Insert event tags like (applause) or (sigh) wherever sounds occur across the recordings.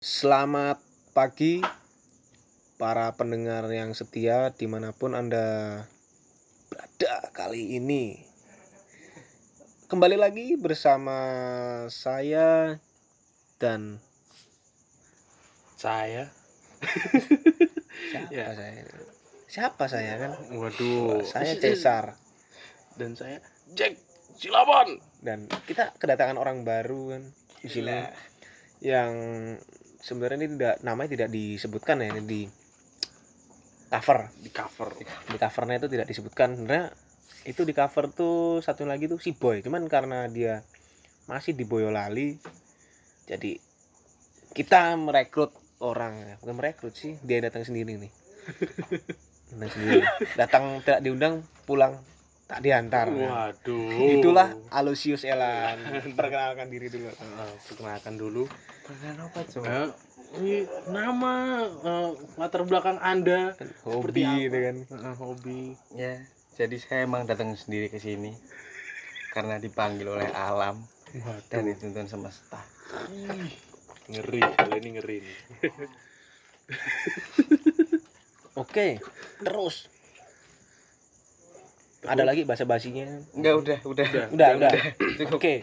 Selamat pagi para pendengar yang setia di mana pun Anda berada kali ini. Kembali lagi bersama saya dan saya siapa Ya. saya? Siapa saya kan? waduh Saya Cesar dan saya Jack Silaban dan kita kedatangan orang baru kan di sini yang sebenarnya ini tidak namanya tidak disebutkan ya ini di cover. Di cover. Di covernya itu tidak disebutkan. Sebenarnya itu di cover tuh satu lagi tuh si boy. Cuman karena dia masih di Boyolali jadi kita merekrut orang. Bukan merekrut sih dia datang sendiri nih. (laughs) Datang sendiri. Datang tidak diundang pulang tak diantar. Waduh. Itulah Alusius Elan. (laughs) Perkenalkan diri dulu. Eh, perkenalkan dulu. Perkenalan apa coba? Eh, ini nama eh, latar belakang anda hobi gitu kan. Eh, hobi. Ya, jadi saya emang datang sendiri ke sini karena dipanggil oleh alam dan waduh. dituntun semesta. ngeri. Kali ini ngeri nih. Oke terus ada lagi bahasa basinya Enggak udah, udah. udah udah Cukup. oke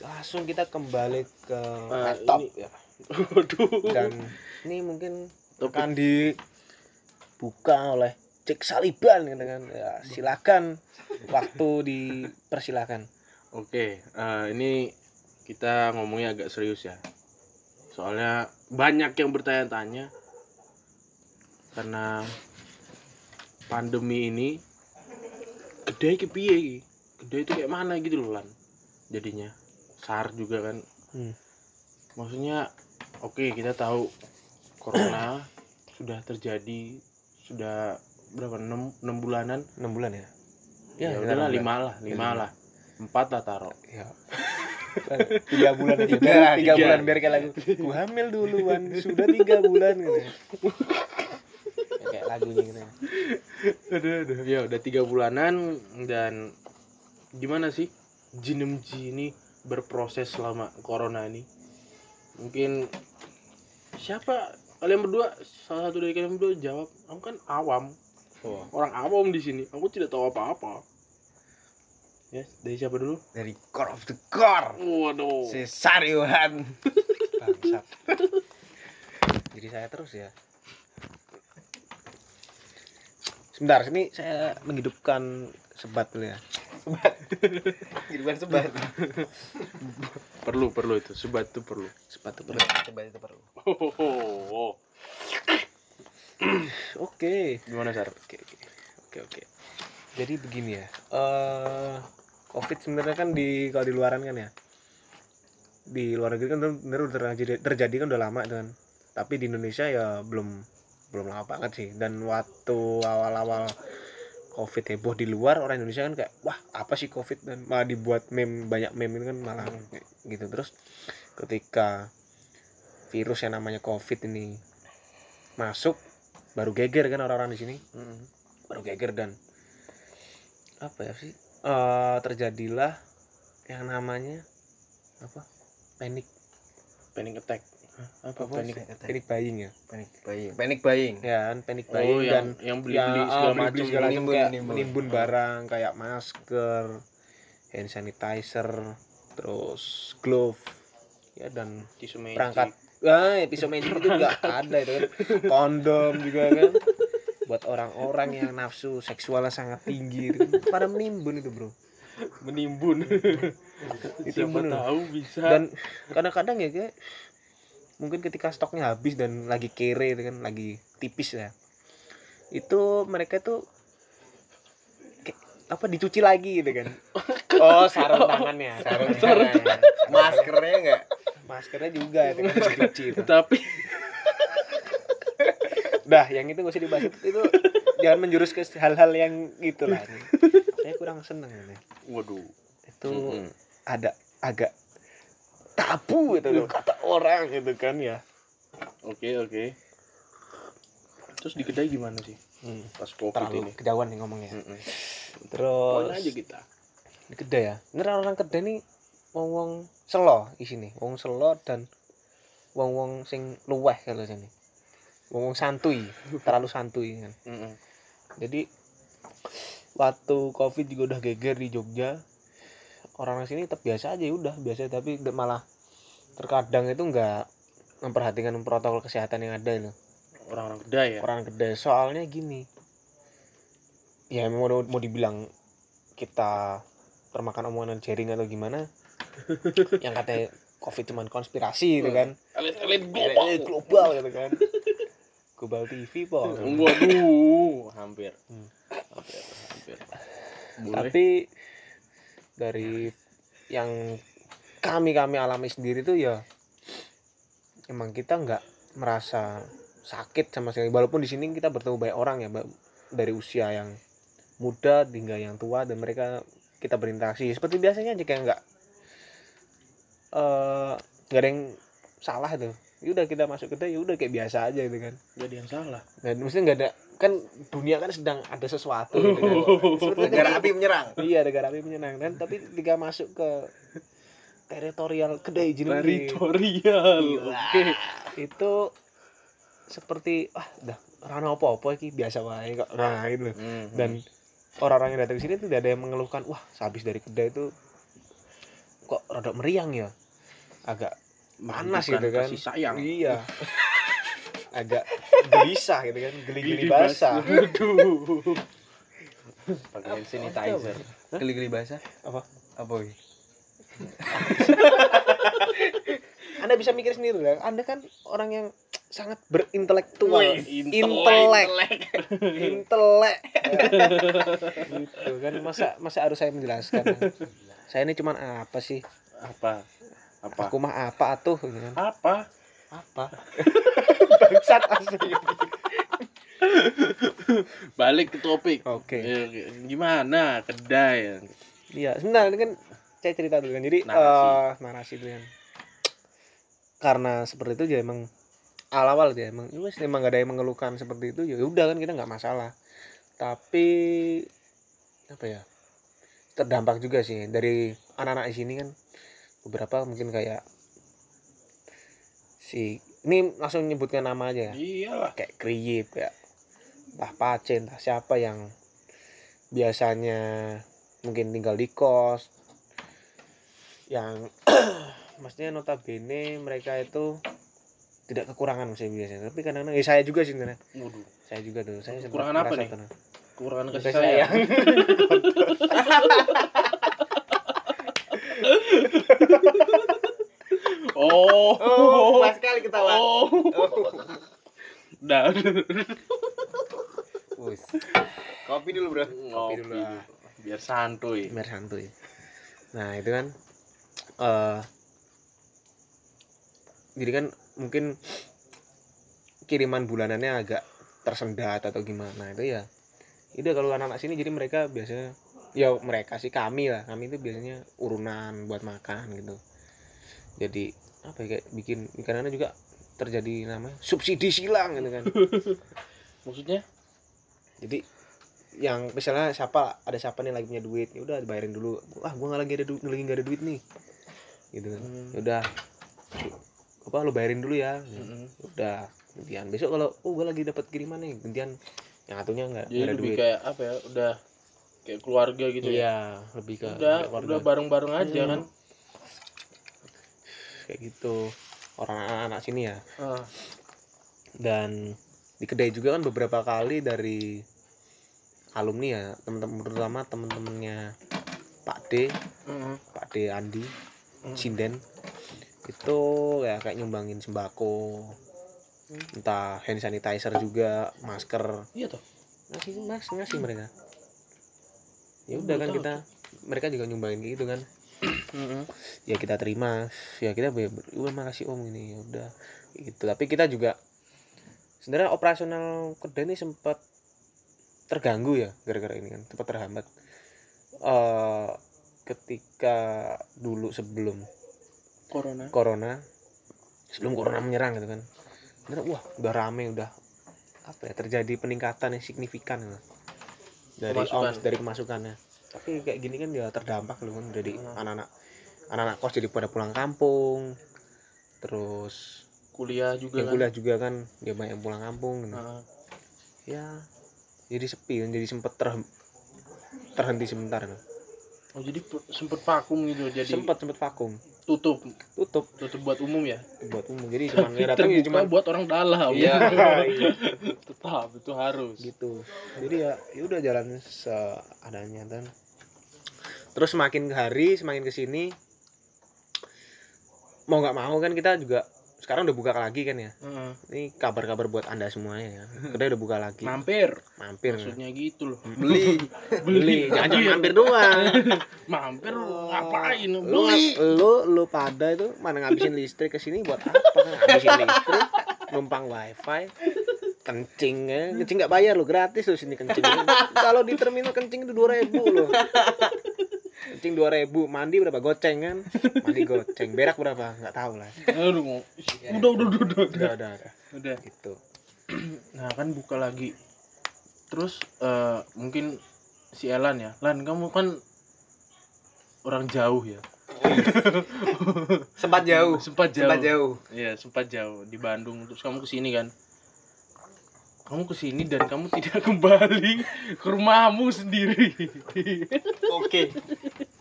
langsung kita kembali ke Eh, laptop ini- ya. dan ini mungkin Topik. akan dibuka oleh Cek Saliban gitu kan ya silakan waktu dipersilakan Oke, eh, ini kita ngomongnya agak serius ya. Soalnya banyak yang bertanya-tanya karena pandemi ini gede ke piye iki? Gede itu kayak mana gitu loh lan. Jadinya SAR juga kan. Hmm. Maksudnya oke kita tahu corona (coughs) sudah terjadi sudah berapa 6, 6 bulanan enam bulan ya ya, kita udahlah enam lima lah lima lah empat lah taruh ya (laughs) tiga bulan aja Tiga, tiga, tiga. bulan biar kayak lagu ku hamil duluan sudah tiga bulan gitu ya. Ya, (laughs) lagunya gitu ya. (laughs) aduh, aduh. ya udah tiga bulanan dan gimana sih Jinem Ji ini berproses selama corona ini? Mungkin siapa? Kalian berdua salah satu dari kalian berdua jawab. Aku kan awam. Oh, orang awam di sini. Aku tidak tahu apa-apa. Ya dari siapa dulu? Dari core of the core. waduh. Cesar Yohan. (laughs) bangsat. Jadi saya terus ya sebentar sini saya menghidupkan sebat dulu ya. Kehidupan sebat. perlu perlu itu. Sebat itu perlu. Sebat itu perlu. Sebat itu perlu. oh, oke. Gimana sar? Oke oke. Oke oke. Jadi begini ya eh covid sebenarnya kan di kalau di luaran kan ya. Di luar negeri kan bener udah terjadi, terjadi kan udah lama kan. Tapi di Indonesia ya belum belum lama banget sih. Dan waktu awal-awal covid heboh di luar orang Indonesia kan kayak wah apa sih covid? Dan malah dibuat meme banyak meme itu kan malah gitu. Terus ketika virus yang namanya covid ini masuk baru geger kan orang-orang di sini. Baru geger dan apa ya sih Eh terjadilah yang namanya apa? Panic. Panic attack? Apa, apa panic buying ya? Panic buying. Panic buying. ya kan panic oh buying yang dan yang beli ya beli ah, segala beli-beli macam segala macam menimbun, kayak menimbun. menimbun barang kayak masker hand sanitizer terus glove ya dan tisu magic. perangkat. Ah episode magic itu juga (laughs) ada itu kan. Kondom juga kan. Buat orang-orang yang nafsu seksualnya sangat tinggi itu kan. Pada menimbun itu bro. Menimbun. Itu siapa tahu bisa. Dan kadang-kadang ya kayak mungkin ketika stoknya habis dan lagi kere itu kan lagi tipis ya. Itu mereka tuh kayak apa dicuci lagi gitu kan. (laughs) Oh sarung tangannya sarung tangan. Maskernya enggak? maskernya juga itu kan dicuci itu tapi dah yang itu gak usah dibahas. Itu, itu jangan menjurus ke hal-hal yang gitu lah saya kurang seneng ini waduh. Itu Mm-mm. ada agak tabu itu loh kata orang gitu kan ya. Oke oke. Terus di kedai gimana sih? Hmm, pas covid terlalu ini. kejauhan nih ngomongnya. Mm-mm. Terus Poin aja kita. di kedai ya. Bener orang kedai nih wong wong selo di sini, wong selo dan wong-wong sing luweh kalau sini. Wong-wong santuy (laughs) terlalu santuy kan. Mm-mm. jadi waktu covid juga udah geger di Jogja orang sini tetap biasa aja ya udah biasa tapi malah terkadang itu nggak memperhatikan protokol kesehatan yang ada itu orang-orang gede ya orang gede soalnya gini ya mau, mau dibilang kita termakan omongan jaring atau gimana (laughs) yang katanya covid cuman konspirasi gitu kan elit-elit Eh, global gitu kan global TV po Waduh, hampir. Hmm. Hampir, hampir. Boleh. tapi dari yang kami kami alami sendiri tuh ya emang kita nggak merasa sakit sama sekali. Walaupun di sini kita bertemu banyak orang ya dari usia yang muda hingga yang tua dan mereka kita berinteraksi. Seperti biasanya aja kayak nggak eh nggak ada yang salah tuh udah kita masuk ke ya udah kayak biasa aja gitu kan jadi yang salah. dan mesti nggak ada kan dunia kan sedang ada sesuatu gitu kan. (laughs) Seperti negara api menyerang iya negara api menyenangkan tapi ketika masuk ke teritorial kedai jenenge Teritorial. Oke. itu seperti ah dah rana apa-apa iki biasa wae kok nah gitu loh. Mhm. dan orang-orang yang datang ke sini tidak ada yang mengeluhkan wah sehabis dari kedai itu kok rada meriang ya agak panas gitu kan. Kasih sayang. iya. (laughs) Agak gelisah gitu kan geli-geli basah. pakai hand sanitizer. Geli-geli basah? Apa? apa (laughs) anda bisa mikir sendiri lah. Anda kan orang yang sangat berintelektual. Intelek. Intelek. (laughs) Gitu kan. Masa masa harus saya menjelaskan? Saya ini cuman apa sih? Apa? Apa? aku mah apa atuh gitu kan. Apa? apa (laughs) bangsat asli Balik ke topik. oke Ya, oke. Gimana kedai? iya sebentar ini kan saya cerita dulu kan jadi Narasi. eh, narasi dulu kan karena seperti itu ya emang awal-awal ya emang wes, emang gak ada yang mengeluhkan seperti itu ya udah kan kita nggak masalah tapi apa ya terdampak juga sih dari anak-anak di sini kan beberapa mungkin kayak si ini langsung nyebutkan nama aja ya Iyalah. kayak kriyip kayak entah pacen entah siapa yang biasanya mungkin tinggal di kos yang (clears throat) maksudnya notabene mereka itu tidak kekurangan maksudnya biasanya tapi kadang-kadang ya saya juga sih sebenarnya saya juga tuh saya Kekurangan apa nih? tenang. Kekurangan kasih Kasih sayang. (laughs) (laughs) Oh. oh pas sekali ketawa Oh. Udah. Wus. kopi dulu bro Ngopi dulu dulu. lah. Biar santuy. biar santuy nah itu kan eh jadi kan mungkin kiriman bulanannya agak tersendat atau gimana nah itu ya itu kalau anak-anak sini jadi mereka biasanya ya mereka sih kami lah kami itu biasanya urunan buat makan gitu jadi apa ya kayak bikin karena juga terjadi namanya subsidi silang gitu kan (laughs) Maksudnya? jadi yang misalnya siapa ada siapa nih lagi punya duit ya udah bayarin dulu wah gua nggak lagi ada duit lagi nggak ada duit nih gitu kan Hmm. ya udah apa lu bayarin dulu ya Mm-mm. udah gantian besok kalau oh gua lagi dapat kiriman nih gantian yang satunya nggak ada lebih duit kayak apa ya? Udah kayak keluarga gitu ya. iya lebih ke Udah, udah bareng-bareng aja Hmm. kan. Kayak gitu orang anak-anak sini ya Ah. dan di kedai juga kan beberapa kali dari alumni ya teman-teman terutama teman-temannya Pak D Mm-mm. Pak D Andi Hmm. sinden itu ya kayak nyumbangin sembako entah hand sanitizer juga masker Iya toh. ngasih mas ngasih mereka ya udah baru kan kita mereka juga nyumbangin gitu kan Mm-mm. ya kita terima ya kita udah makasih om ini ya udah gitu tapi kita juga sebenarnya operasional kedai ini sempat terganggu ya gara-gara ini kan sempat terhambat eh ketika dulu sebelum Corona. corona sebelum corona menyerang gitu kan Bener, wah udah rame udah apa ya terjadi peningkatan yang signifikan gitu. dari Pemasukan. omset dari kemasukannya tapi kayak gini kan ya terdampak loh kan jadi Hmm. Anak-anak kos jadi pada pulang kampung. Terus kuliah juga yang kan? kuliah juga kan dia banyak yang pulang kampung gitu. Heeh. ya jadi sepi kan jadi sempet ter terhenti sebentar kan. oh jadi pe- sempet vakum gitu jadi sempet sempet vakum. tutup? Tutup. Tutup buat umum ya? Buat umum jadi (laughs) cuman ya datang ya cuman buat orang dalam. Iya. (laughs) (laughs) tetap itu harus. Gitu. Jadi ya ya udah jalan seadanya dan terus semakin ke hari semakin ke sini mau nggak mau kan kita juga sekarang udah buka lagi kan ya. Heeh. ini kabar-kabar buat anda semuanya ya. Kedai udah buka lagi. Mampir. Mampir. Maksudnya gitu loh. (laughs) Beli. Beli. Jangan cuma mampir. doang. (laughs) Mampir ngapain? Lu lu lu pada itu mana ngabisin listrik ke sini buat apa? Ngabisin listrik? Numpang wifi. Kencing ya. Kencing nggak bayar lo gratis lo sini kencing. (laughs) Kalau di terminal kencing itu dua ribu lo kencing dua ribu mandi berapa? Goceng kan? Mandi goceng. Berak berapa? Nggak tahu lah. Aduh, mau- udah udah udah udah. Udah udah, udah. udah. Gitu. (clears throat) Nah kan buka lagi. Terus eh, mungkin si Elan ya. Lan kamu kan orang jauh ya? Sempat jauh. Sempat jauh. sempat jauh. Iya sempat jauh di Bandung. Terus kamu ke sini kan kamu ke sini dan kamu tidak (laughs) kembali ke rumahmu sendiri. Oke.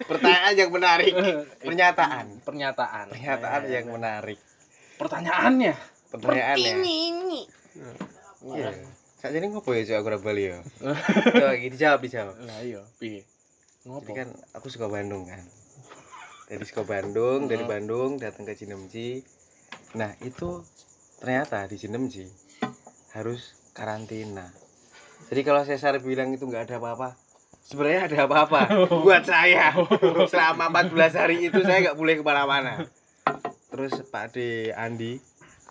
Pertanyaan yang menarik. Pernyataan. pernyataan. Pernyataan Eh, yang menarik. Pertanyaannya. Pertanyaannya. Iya. Saat ini ngopo ya aku Bali ya. (laughs) Coba gini dijawab dijawab. Lah iya. Piye? Ngopo? Kan aku suka Bandung kan. Dari suka Bandung, dari. Bandung datang ke Cinemji. Nah, itu ternyata di Cinemji harus karantina. Jadi kalau Cesar bilang itu nggak ada apa-apa, sebenarnya ada apa-apa (laughs) buat saya. (laughs) Selama 14 hari itu saya nggak boleh ke mana-mana. Terus Pak D Andi,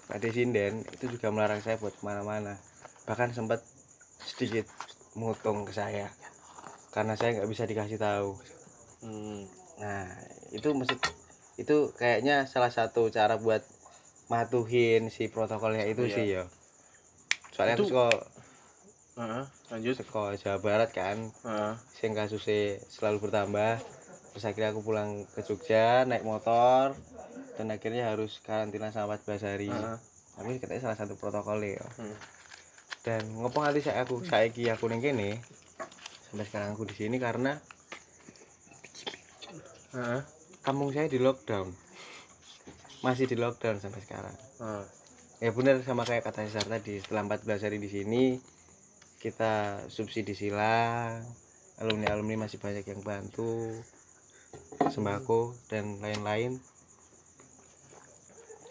Pak D Sinden itu juga melarang saya buat ke mana-mana. Bahkan sempat sedikit mutung ke saya karena saya nggak bisa dikasih tahu. Hmm. Nah, itu maksud itu kayaknya salah satu cara buat matuhin si protokolnya itu Iya. sih ya. Soalnya aku Itu- suka Heeh, lanjut suka Jawa Barat kan, Heeh. sing kasusnya selalu bertambah. Terus akhirnya aku pulang ke Jogja naik motor dan akhirnya harus karantina selama 14 hari. Heeh. Tapi katanya salah satu protokolnya ya. Hmm. Dan ngopo nanti saya aku saiki aku ning kene sampai sekarang aku di sini karena Heeh. kampung saya di lockdown. Masih di lockdown sampai sekarang. Heeh. Ya benar sama kayak kata Cesar tadi setelah 14 hari di sini kita subsidi silang alumni alumni masih banyak yang bantu sembako dan lain-lain.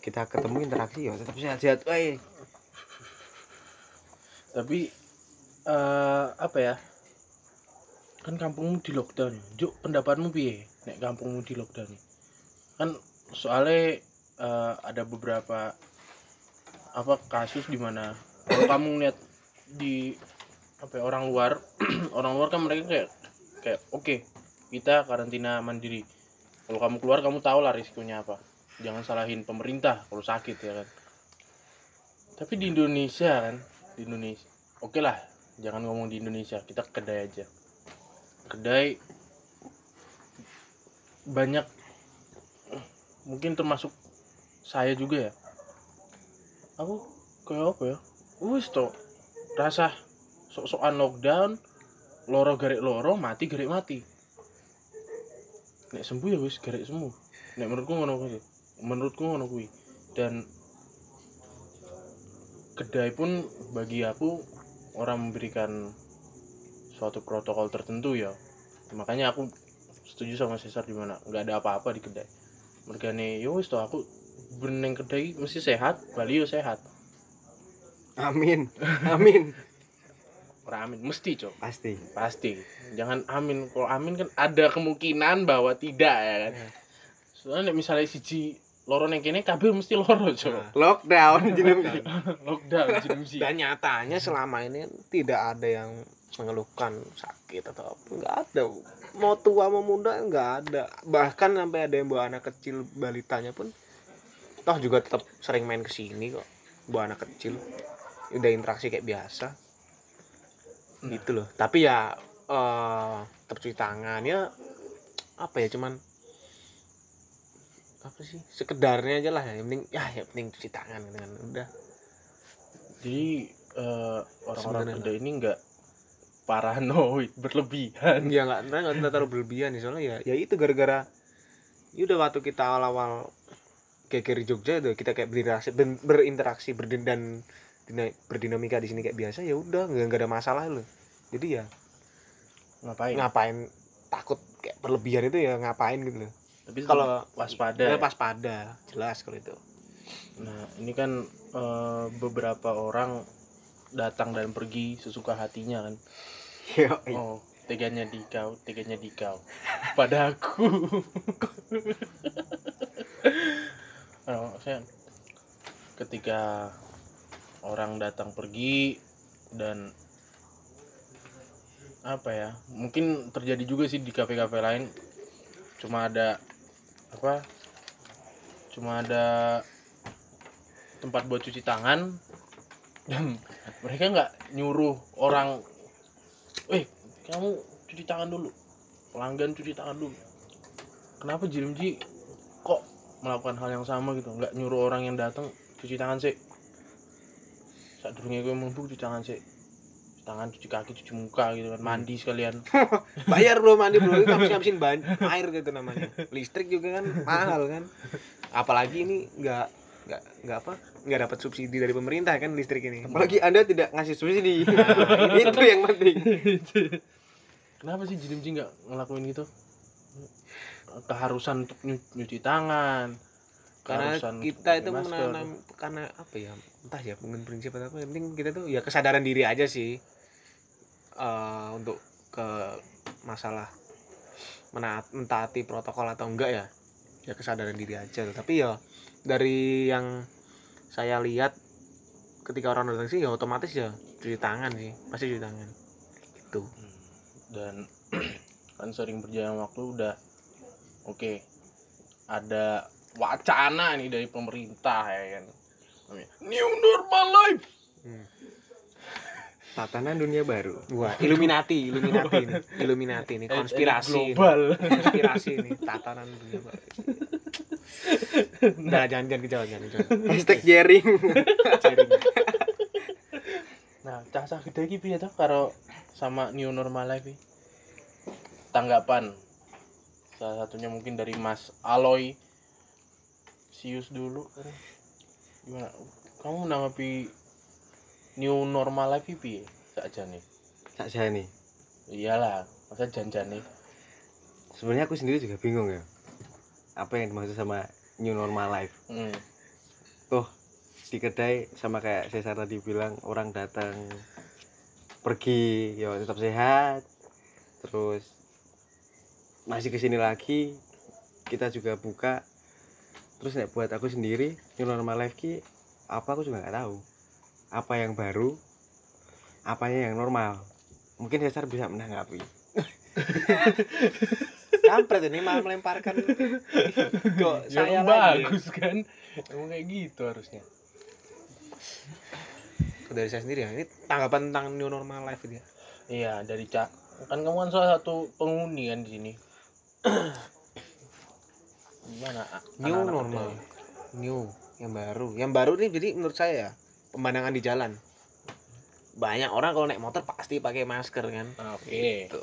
Kita ketemu interaksi ya tetap sehat-sehat eh tapi eh apa ya? Kan kampungmu di lockdown. Juk pendapatmu piye nek kampungmu di lockdown? Kan soalnya eh, ada beberapa apa kasus di mana kalau kamu lihat di apa ya, orang luar (clears throat) orang luar kan mereka kayak kayak oke kita karantina mandiri. Kalau kamu keluar kamu tahu lah risikonya apa. Jangan salahin pemerintah kalau sakit ya kan. Tapi di Indonesia kan di Indonesia oke lah jangan ngomong di Indonesia kita ke kedai aja. Kedai banyak mungkin termasuk saya juga ya aku kayak apa ya? Wis to rasa sok-sokan lockdown loro garik loro mati garik mati. Nek sembuh ya wis garik sembuh nek menurutku ngono kuwi menurutku ngono kuwi. Dan kedai pun bagi aku orang memberikan suatu protokol tertentu ya. Makanya aku setuju sama Cesar di mana nggak ada apa-apa di kedai. Mereka nih yo wis toh aku beneng kedai mesti sehat Bali sehat. Amin. (laughs) Amin. Orang amin mesti cok pasti. Pasti. Jangan amin. Kalau amin kan ada kemungkinan bahwa tidak ya kan? Soalnya nek misalnya siji loro neng kene kabeh mesti loro cok lockdown (laughs) jadi lockdown jadi mesti dan nyatanya selama ini tidak ada yang mengeluhkan sakit atau apa. Nggak ada. Mau tua mau muda nggak ada. Bahkan sampai ada yang bawa anak kecil balitanya pun toh juga tetap sering main ke sini kok bawa anak kecil. Udah interaksi kayak biasa. Gitu loh. Tapi ya eh tetap cuci tangan. Ya apa ya cuman apa sih sekedarnya aja lah. Ya yang penting ya yang penting cuci tangan gitu kan. Udah. Jadi eh, orang-orang Sebenarnya ini nggak paranoid berlebihan. Ya nggak nggak terlalu berlebihan soalnya ya ya itu gara-gara ya udah waktu kita awal-awal kayak kiri Jogja itu kita kayak berinteraksi berinteraksi berden dan dina- berdinamika di sini kayak biasa ya udah nggak ada masalah loh. Jadi ya ngapain? ngapain? Takut kayak berlebihan itu ya ngapain gitu loh. Tapi kalau waspada ya ya? pas pada jelas kalau itu. Nah ini kan eh, beberapa orang datang dan pergi sesuka hatinya kan. Yo, oh teganya di kau teganya di kau. Pada aku (laughs) oh, saya ketika orang datang pergi dan apa ya mungkin terjadi juga sih di kafe-kafe lain. Cuma ada apa cuma ada tempat buat cuci tangan dan mereka nggak nyuruh orang eh kamu cuci tangan dulu pelanggan cuci tangan dulu. Kenapa Jirimji kok melakukan hal yang sama gitu. Nggak nyuruh orang yang datang cuci tangan sih saat durungnya gue mampu cuci tangan sih cuci tangan cuci kaki cuci muka gitu kan. Mandi sekalian. (laughs) Bayar bro mandi bro. Itu habis ngabisin ban air gitu namanya. Listrik juga kan mahal kan. Apalagi ini nggak nggak nggak apa nggak dapat subsidi dari pemerintah kan listrik ini. Apalagi anda tidak ngasih subsidi. Nah, (laughs) itu yang penting. Kenapa sih Jirimji nggak ngelakuin gitu keharusan untuk nyu- nyuci tangan karena kita itu menanam karena apa ya entah ya mungkin prinsip atau apa yang penting kita tuh ya kesadaran diri aja sih eh untuk ke masalah menaat, mentaati protokol atau enggak ya ya kesadaran diri aja. Tapi ya dari yang saya lihat ketika orang datang sih ya otomatis ya cuci tangan sih pasti cuci tangan. Itu dan (clears throat) kan sering berjalan waktu udah oke ada wacana nih dari pemerintah ya kan Namanya, new normal life tatanan dunia baru wah Illuminati Illuminati ini Illuminati ini Elit konspirasi ini. global konspirasi ini tatanan dunia baru. Nah, jangan jangan kejauhan, jangan kejauhan. hashtag jaring Sharing. nah cah-cah gede iki piye tuh karo sama new normal life iki? tanggapan salah satunya mungkin dari Mas Aloy. Sius dulu. Gimana? Kamu menanggapi new normal life piye saja nih saja nih iyalah masa janjian nih sebenarnya aku sendiri juga bingung ya. Apa yang dimaksud sama new normal life? Hmm. di kedai sama kayak Cesar tadi bilang orang datang pergi ya tetap sehat. Terus masih ke sini lagi kita juga buka. Terus nek buat aku sendiri new normal life ki apa aku juga nggak tahu. Apa yang baru apanya yang normal. Mungkin Cesar bisa menanggapi. (laughs) Kampret ini malah melemparkan kok ya saya lagi. bagus kan? Emang kayak gitu harusnya. Dari saya sendiri ya, ini tanggapan tentang new normal life ya. iya dari cak. Kan kamu kan salah satu penghuni kan di sini gimana A- New anak-anak normal. muda? New, yang baru. Yang baru nih jadi menurut saya ya, pemandangan di jalan. Banyak orang kalau naik motor pasti pakai masker kan. Ah, oke Gitu.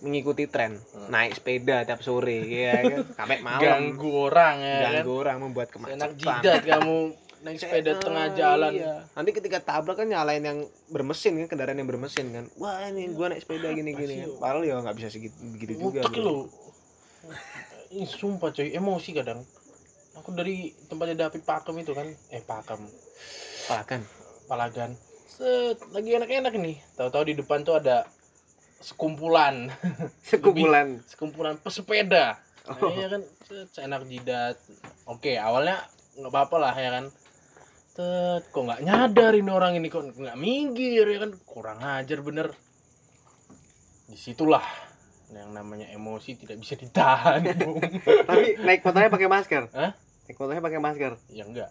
Mengikuti tren, Hmm. naik sepeda tiap sore (laughs) ya kan, sampai malam. ganggu orang ya kan Ganggu orang membuat enak kemacetan. jidat kamu naik sepeda Ah, tengah jalan iya. Nanti ketika tabrak kan nyalain yang bermesin kan kendaraan yang bermesin kan. Wah ini gua naik sepeda gini gini. Pasti. Padahal ya nggak bisa segitu begitu juga. Ih, sumpah coy. Emosi kadang. Aku dari tempatnya David Pakem itu kan. Eh Pakem Palakan. Palagan. Set lagi enak-enak nih. Tahu-tahu di depan tuh ada sekumpulan. (laughs) Sekumpulan. Sekumpulan pesepeda. Oh. nah, iya kan? Set, enak jidat. Oke awalnya nggak apa-apa lah ya kan? Tet, kok nggak nyadar ini orang ini? Kok nggak minggir ya kan? Kurang ajar bener. Di situlah yang namanya emosi tidak bisa ditahan (laughs) tapi naik motornya pakai masker? Hah? naik motornya pakai masker? Ya enggak.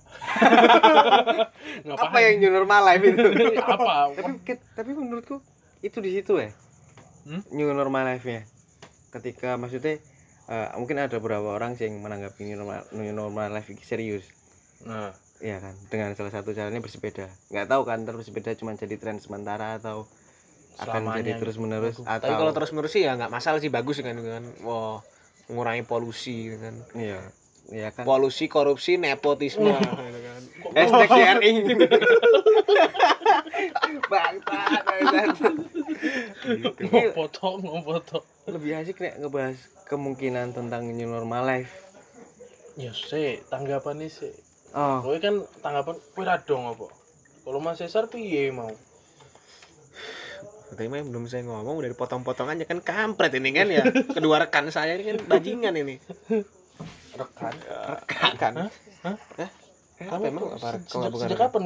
(laughs) Apa yang new normal life itu? (laughs) Apa? Tapi ke- tapi menurutku itu di situ ya. Hmm? new normal life nya ketika maksudnya eh, mungkin ada beberapa orang sih yang menanggapi new normal, new normal life serius. Nah. Iya kan? Dengan salah satu caranya bersepeda. Nggak tahu kan terus bersepeda cuma jadi tren sementara atau akan Selamanya jadi gitu. terus menerus Bagus. atau Tapi kalau terus menerus sih ya nggak masalah sih bagus kan kan. Wah, mengurangi polusi gitu kan. iya iya kan Polusi, korupsi, nepotisme gitu kan. (laughs) hashtag (laughs) bangsat bangsat Gitu. mau foto mau foto lebih asik nih ngebahas kemungkinan tentang new normal life ya sih tanggapan nih sih oh kowe kan tanggapan kowe dong apa kalau Mas Cesar piye mau Tapi belum saya ngomong udah dipotong-potong aja kan kampret ini kan ya. (laughs) Kedua rekan saya ini kan bajingan ini. rekan Rekan. Hah? Hah? Kamu Apa emang apa? Kalau sejak, rekan? kapan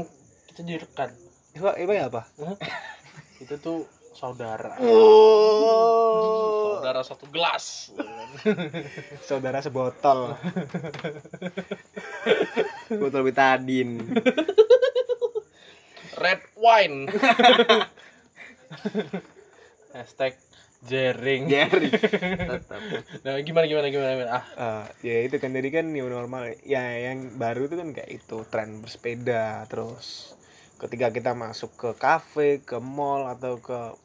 kita jadi rekan Iba, iba ya apa? itu tuh saudara Oh. saudara satu gelas (laughs) Saudara sebotol. botol betadin red wine (laughs) (laughs) hashtag jering. Jerry (laughs) tetap nah gimana gimana gimana, gimana? ah. Eh, ya itu kan jadi kan new normal. Ya yang baru itu kan kayak itu tren bersepeda terus ketika kita masuk ke kafe ke mall atau ke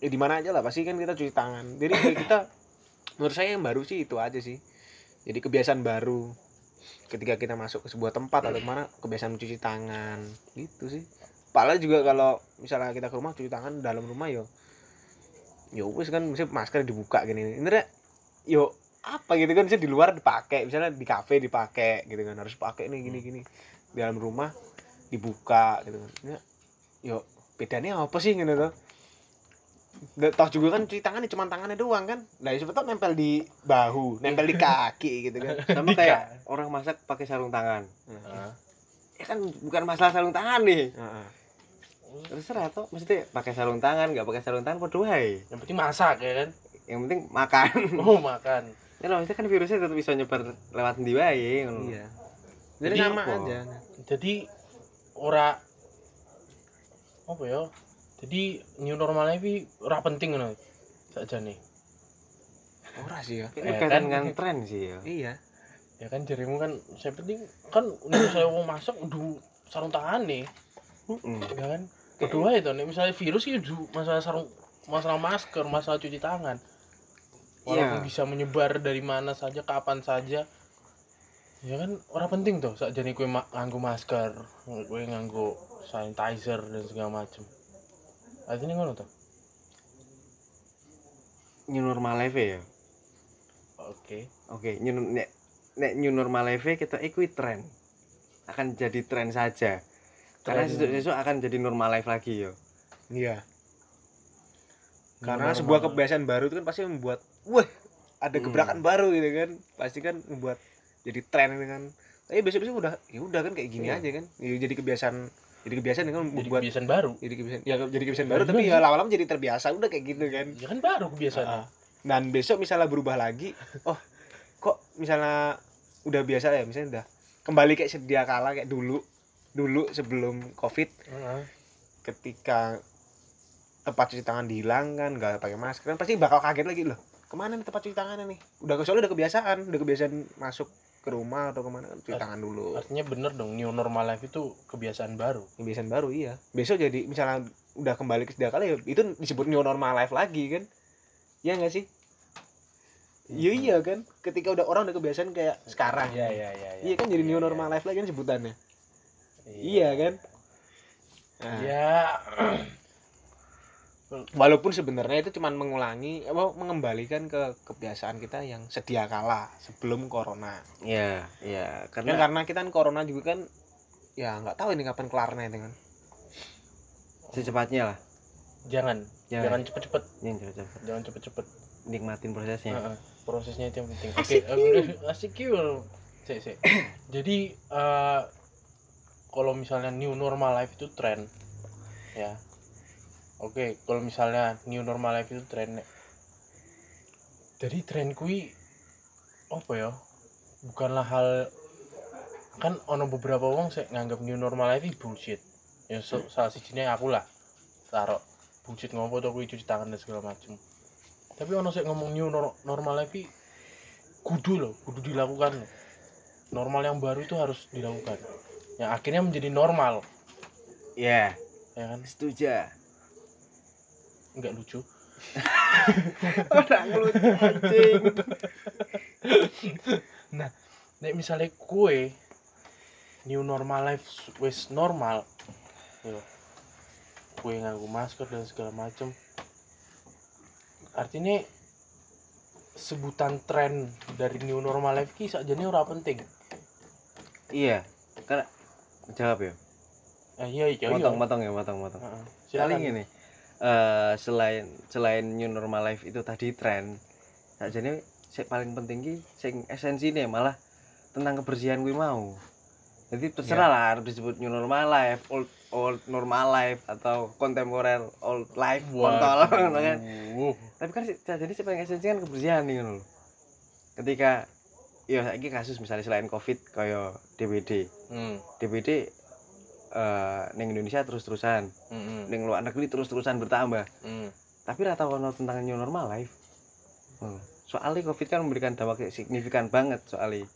ya di mana aja lah pasti kan kita cuci tangan. Jadi kita (coughs) menurut saya yang baru sih itu aja sih. Jadi kebiasaan baru. Ketika kita masuk ke sebuah tempat atau ke mana kebiasaan mencuci tangan. Gitu sih Padahal juga kalau misalnya kita ke rumah cuci tangan dalam rumah yo. Yo wis kan mesti masker dibuka gini. Ini yo apa gitu kan? Bisa di luar dipakai misalnya di kafe dipakai gitu kan. Harus pakai nih gini gini. Di dalam rumah dibuka gitu kan. Ya, yo bedanya apa sih gitu tuh toh juga kan cuci tangan ya cuma tangannya doang kan? Nah ya tau nempel di bahu nempel di kaki gitu kan. (laughs) Sama kayak orang masak pakai sarung tangan. Nah, Ah. ya kan bukan masalah sarung tangan nih. Heeh. Terserah toh. Mesti pakai sarung tangan nggak pakai sarung tangan podo wae yang penting masak ya kan? Yang penting makan. (laughs) Oh makan. Ya loh itu kan virusnya tetap bisa nyebar lewat ndi wae ngono. iya. Jadi Jadi sama apa? aja. Jadi ora apa ya? Jadi new normal ini ora penting ngono saja nih ora sih ya. Ini Eh, kaitan kan- dengan tren sih ya. Iya. Ya kan jarimu kan saya penting kan (clears throat) nek saya mau masak udah sarung tangan nih. Mm-mm. ya kan kedua itu nih misalnya virus udah masalah sarung masalah masker masalah cuci tangan. Walaupun Iya. bisa menyebar dari mana saja kapan saja. Ya kan orang penting tuh saat jadi kue ma- nganggo masker kue nganggo sanitizer dan segala macem. Artinya ngono tuh new normal life ya? Oke. Oke new nek nek new normal life kita ikut tren akan jadi tren saja karena besok akan jadi normal life lagi yo. Iya. Karena normal. sebuah kebiasaan baru itu kan pasti membuat wah ada Hmm. gebrakan baru gitu kan. Pasti kan membuat jadi tren gitu kan. Tapi besok besok udah ya udah kan kayak gini Iya. aja kan. Ya, jadi kebiasaan jadi kebiasaan kan jadi membuat kebiasaan baru. Jadi kebiasaan ya jadi kebiasaan Ya, baru tapi gimana ya lama-lama jadi terbiasa udah kayak gitu kan. Ya kan baru kebiasaan. Ah. dan besok misalnya berubah lagi (laughs) oh kok misalnya udah biasa ya misalnya udah kembali kayak sedia kala kayak dulu dulu sebelum covid Heeh. ketika tempat cuci tangan dihilangkan nggak pakai masker kan pasti bakal kaget lagi loh ke mana nih tempat cuci tangannya nih? Udah soalnya udah kebiasaan udah kebiasaan masuk ke rumah atau ke mana kan cuci Ar- tangan dulu. artinya bener dong new normal life itu kebiasaan baru. Kebiasaan baru iya. Besok jadi misalnya udah kembali ke sedia kala ya itu disebut new normal life lagi kan. Iya nggak sih? Iya iya kan. Ketika udah orang udah kebiasaan kayak sekarang. Iya iya iya iya. Kan jadi new Iya, normal life lagi kan sebutannya iya. Iya kan? Nah, ya (clears throat) walaupun sebenarnya itu cuman mengulangi apa mengembalikan ke kebiasaan kita yang sedia kala sebelum corona. Ya ya kan karena karena kita kan corona juga kan ya nggak tahu ini kapan kelarnya itu kan. Secepatnya lah. Jangan. Ya. jangan cepet-cepet. Yang cepet-cepet. Jangan cepet-cepet. Nikmatin prosesnya. Heeh, prosesnya itu yang penting. Oke Asik eh, asik yuk Sik, sik. jadi eh, kalau misalnya new normal life itu tren ya. Oke kalau misalnya new normal life itu tren jadi tren kui apa ya bukanlah hal kan ono beberapa orang saya nganggap new normal life bullshit. Ya so, salah satunya aku lah taruh bullshit ngopo tuh kui cuci tangan dan segala macem. Tapi ono saya ngomong new nor- normal life kudu loh kudu dilakukan normal yang baru itu harus dilakukan yang akhirnya menjadi normal. Ya ya kan? Setuju. Nggak lucu. (laughs) Orang lucu anjing. (laughs) Nek misalnya kue new normal life wes normal yo kue nganggu masker dan segala macem. Artinya sebutan tren dari new normal life ki sakjane ora penting. Iya karena jawab ya. Eh iya iya iya. Motong motong ya motong motong. Heeh. paling ini eh selain selain new normal life itu tadi tren. Jadi sing paling penting ki sing esensi nih malah tentang kebersihan gue mau. Jadi terserah lah harus disebut new normal life old old normal life atau kontemporer old life kontol kan. Tapi kan jadi sing paling esensi kan kebersihan nih lho. ketika ya saiki kasus misalnya selain covid kaya DBD Hmm. DBD eh ning Indonesia terus-terusan. Hmm. ning luar negeri terus-terusan bertambah. Hmm. tapi rata ono tentang new normal life. Oh, soalnya covid kan memberikan dampak signifikan banget soalnya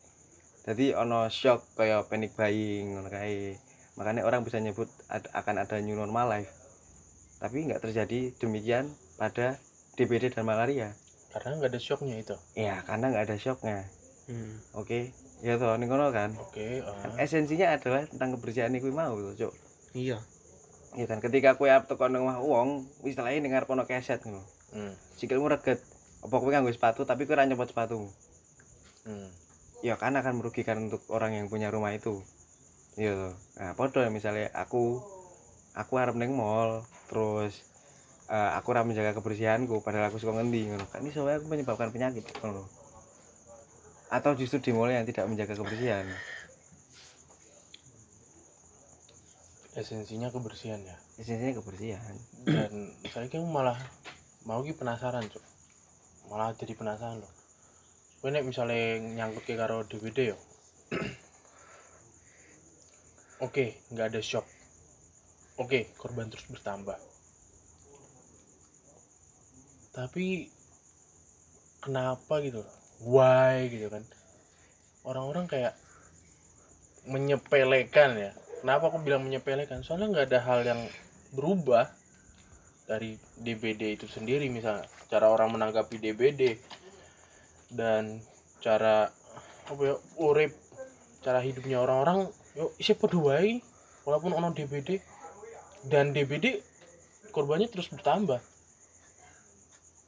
jadi ono shock kayak panic buying ngono kae. Makanya orang bisa nyebut ad- akan ada new normal life. Tapi nggak terjadi demikian pada DBD dan malaria. Karena nggak ada shocknya itu? Ya karena nggak ada shocknya Hmm. oke ya toh ning kono kan oke Kan ah. esensinya adalah tentang kebersihan iku mau tuh cuk iya ya kan ketika kue arep teko nang omah wong istilahnya dengar pono keset ngono Hmm. sikilmu reget apa kowe nganggo sepatu tapi kowe ora nyopot sepatumu Hmm. ya kan akan merugikan untuk orang yang punya rumah itu iya toh. nah podo ya misalnya aku aku arep neng mall terus eh, aku ora menjaga kebersihanku padahal aku suka ngendi ngono kan iso wae aku menyebabkan penyakit ngono atau justru di mall yang tidak menjaga kebersihan? Esensinya kebersihan ya. Esensinya kebersihan. Dan saya kira malah mau ki penasaran cok malah jadi penasaran loh. Nek misalnya nyangkut ke karo DVD yo. (clears throat) Oke nggak ada shock. Oke korban terus bertambah. Tapi kenapa gitu why gitu kan. Orang-orang kayak menyepelekan ya. Kenapa aku bilang menyepelekan? Soalnya nggak ada hal yang berubah dari DBD itu sendiri. Misalnya cara orang menanggapi DBD dan cara apa ya urip cara hidupnya orang-orang yo isi wae. Walaupun ono DBD dan DBD korbannya terus bertambah.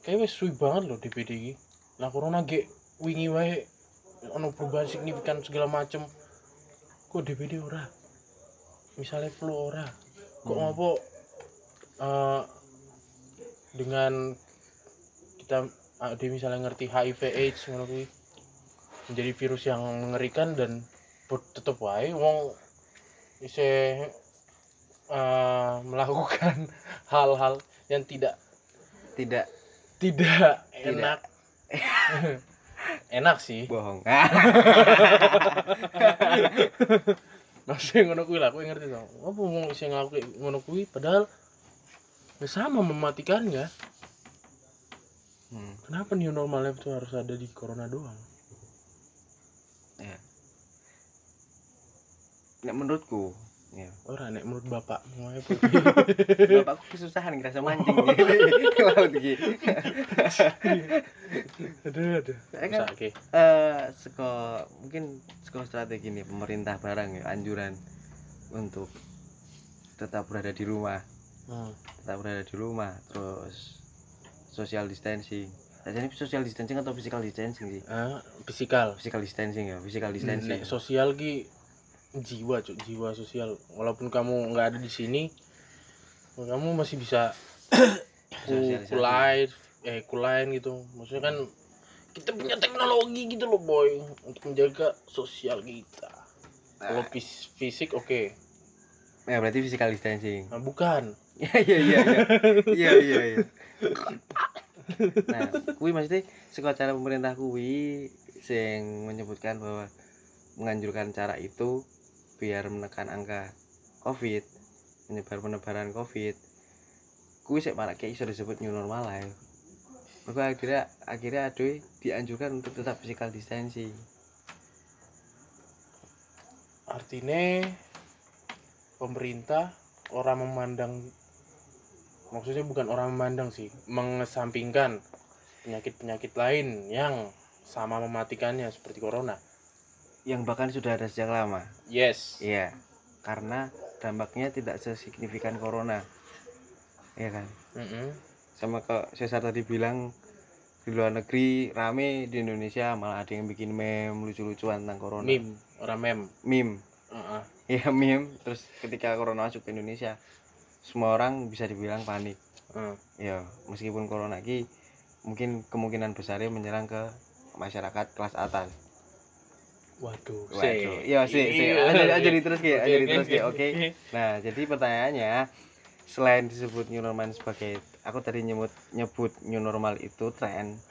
Kayak wes banget loh DBD ini. Nah corona ge wingi wae ono perubahan signifikan segala macem. Kok DBD ora? Misalnya flu ora? Kok Hmm. ngopo eh, dengan kita dia misalnya ngerti HIV AIDS ngono kuwi menjadi virus yang mengerikan dan tetep wae wong bisa eh, melakukan (laughs) hal-hal yang tidak tidak. tidak Tidak. (laughs) enak sih. Bohong. (laughs) Maksudnya ngono kuwi lah aku ngerti dong apa wong isih ngelakuin ngono kuwi? Padahal ya sama mematikannya Hmm, kenapa new normal life itu harus ada di corona doang? Ya. Nek menurutku ya ora nek menurut bapak mulai (laughs) bapakku kesusahan ngerasa mancing. (laughs) Ke laut iki. Aduh aduh. Kan- eh seko mungkin seko strategi nih pemerintah barang ya anjuran untuk tetap berada di rumah. Hmm. tetap berada di rumah terus social distancing. Jadi social distancing atau physical distancing sih? Ah fisikal physical distancing ya physical distancing. nek sosial ki jiwa cuk jiwa sosial. Walaupun kamu nggak ada di sini kamu masih bisa (coughs) ku kulain eh kulain gitu. Maksudnya kan kita punya teknologi gitu loh boy untuk menjaga sosial kita. Kalau fis- fisik oke. Ya berarti physical distancing. Nah, bukan. Iya (laughs) iya iya iya iya iya. Nah kui maksudnya seko cara pemerintah kui sing menyebutkan bahwa menganjurkan cara itu biar menekan angka covid menyebar penebaran covid. Kui sik malah kayak iso disebut new normal life maka akhirnya akhirnya aduh dianjurkan untuk tetap physical distancing. Artinya pemerintah orang memandang maksudnya bukan orang memandang sih mengesampingkan penyakit-penyakit lain yang sama mematikannya seperti corona yang bahkan sudah ada sejak lama. Yes. Iya karena dampaknya tidak sesignifikan corona. Iya kan? Mm-mm. sama ke Cesar tadi bilang di luar negeri rame di Indonesia malah ada yang bikin meme lucu-lucuan tentang corona. Meme orang meme? Meme. Heeh. iya (laughs) meme. Terus ketika corona masuk ke Indonesia semua orang bisa dibilang panik. Heeh. ya meskipun corona ini mungkin kemungkinan besarnya menyerang ke masyarakat kelas atas waduh Waduh, sih. iya sih, sih. Iya. Aja, aja terus ya, aja terus ya, oke. Nah, jadi pertanyaannya, selain disebut new normal sebagai, aku tadi nyebut nyebut new normal itu tren.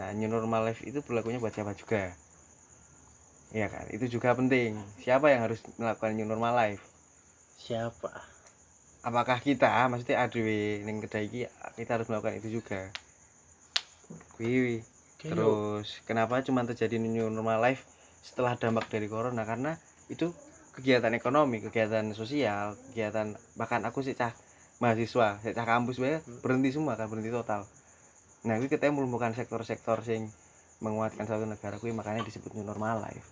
Nah, new normal life itu berlakunya buat siapa juga? Iya kan, itu juga penting. Siapa yang harus melakukan new normal life? siapa Apakah kita, maksudnya ADW ning kedai iki kita harus melakukan itu juga? Kayak Terus kenapa cuma terjadi new normal life setelah dampak dari corona? Karena itu kegiatan ekonomi, kegiatan sosial, kegiatan bahkan aku sih cah mahasiswa, sih cah kampus bae berhenti semua kan berhenti total. Nah, itu kita melumpuhkan sektor-sektor sing menguatkan satu negara kuwi makanya disebut new normal life.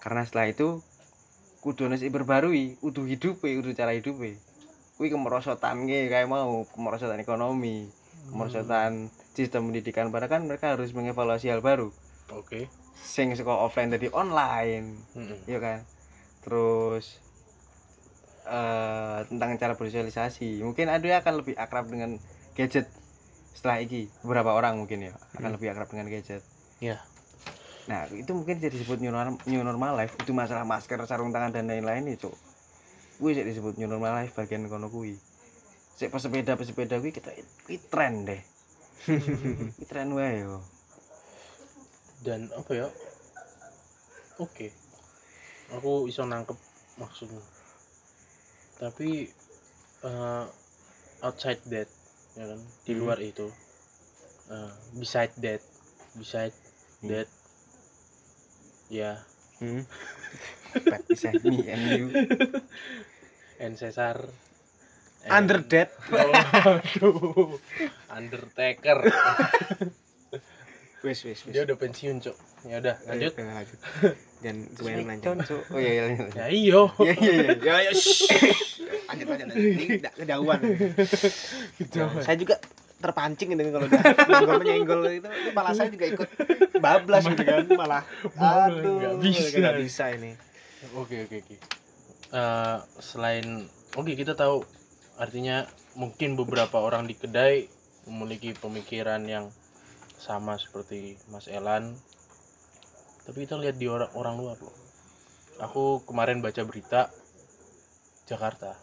Karena setelah itu kudu nasi berbarui, kudu hidup kudu cara hidup kuwi kemerosotan ge kayak mau kemerosotan ekonomi, kemerosotan sistem pendidikan padahal kan mereka harus mengevaluasi hal baru oke. Sing sekolah offline tadi online Mm-mm. ya kan? Terus eh tentang cara bersosialisasi mungkin ada akan lebih akrab dengan gadget setelah ini beberapa orang mungkin ya akan Hmm. lebih akrab dengan gadget. Ya. nah itu mungkin jadi disebut new normal, new normal life. Itu masalah masker sarung tangan dan lain-lain itu gue jadi disebut new normal life bagian kono kuwi. Sik pesepeda pesepeda kuwi kita ini tren deh. (laughs) Ini tren wae yo dan apa ya oke aku bisa nangkep maksudnya tapi eh, outside that ya kan di Hmm. luar itu eh, beside that beside Hmm. that ya hmm. (laughs) But beside me and you and Cesar and- Under dead. Waduh. Undertaker (laughs) Wes wes wes. dia udah pensiun cok ya udah lanjut Ayo, lanjut. (laughs) Dan kebanyakan Smackdown, lanjut. Cuk. oh iya iya iya ya iyo (laughs) iya iya iya. Ya ya shh. Lanjut lanjut. Ini tidak kejauhan. (laughs) gitu Saya juga terpancing ini kalau udah nyenggol nyenggol itu, itu malah saya juga ikut bablas gitu kan malah aduh Nggak bisa. nggak bisa ini Oke oke oke. Eh, selain oke kita tahu artinya mungkin beberapa orang di kedai memiliki pemikiran yang sama seperti Mas Elan. Tapi kita lihat di orang orang luar loh. Aku kemarin baca berita Jakarta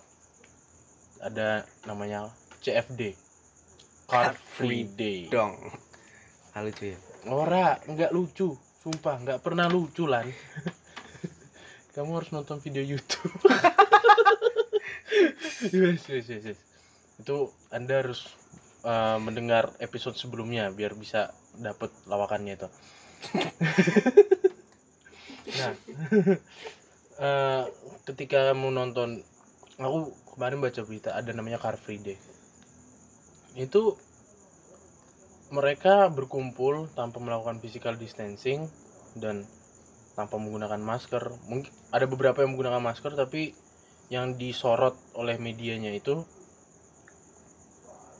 ada namanya CFD Car Free Day. dong hal lucu ya Ora, nggak lucu. Sumpah, nggak pernah lucu, Lan. (laughs) Kamu harus nonton video YouTube. (laughs) yes, yes, yes, yes. Itu Anda harus uh, mendengar episode sebelumnya biar bisa dapat lawakannya itu. nah, uh, ketika kamu nonton, aku kemarin baca berita ada namanya Car Free Day. Itu mereka berkumpul tanpa melakukan physical distancing dan tanpa menggunakan masker. Mungkin ada beberapa yang menggunakan masker tapi yang disorot oleh medianya itu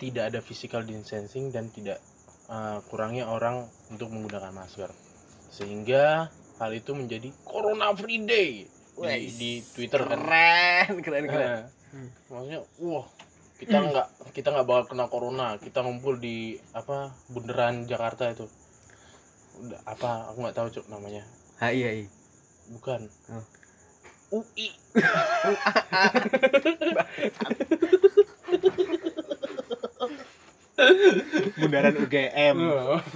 tidak ada physical distancing dan tidak uh, kurangnya orang untuk menggunakan masker. Sehingga hal itu menjadi Corona Free Day di, di Twitter kan. keren keren keren. Nah, maksudnya wah kita nggak kita nggak bakal kena corona. Kita ngumpul di apa bundaran Jakarta itu. Udah apa aku nggak tahu cok namanya. HI HI bukan. Oh. UI (laughs) (laughs) bundaran UGM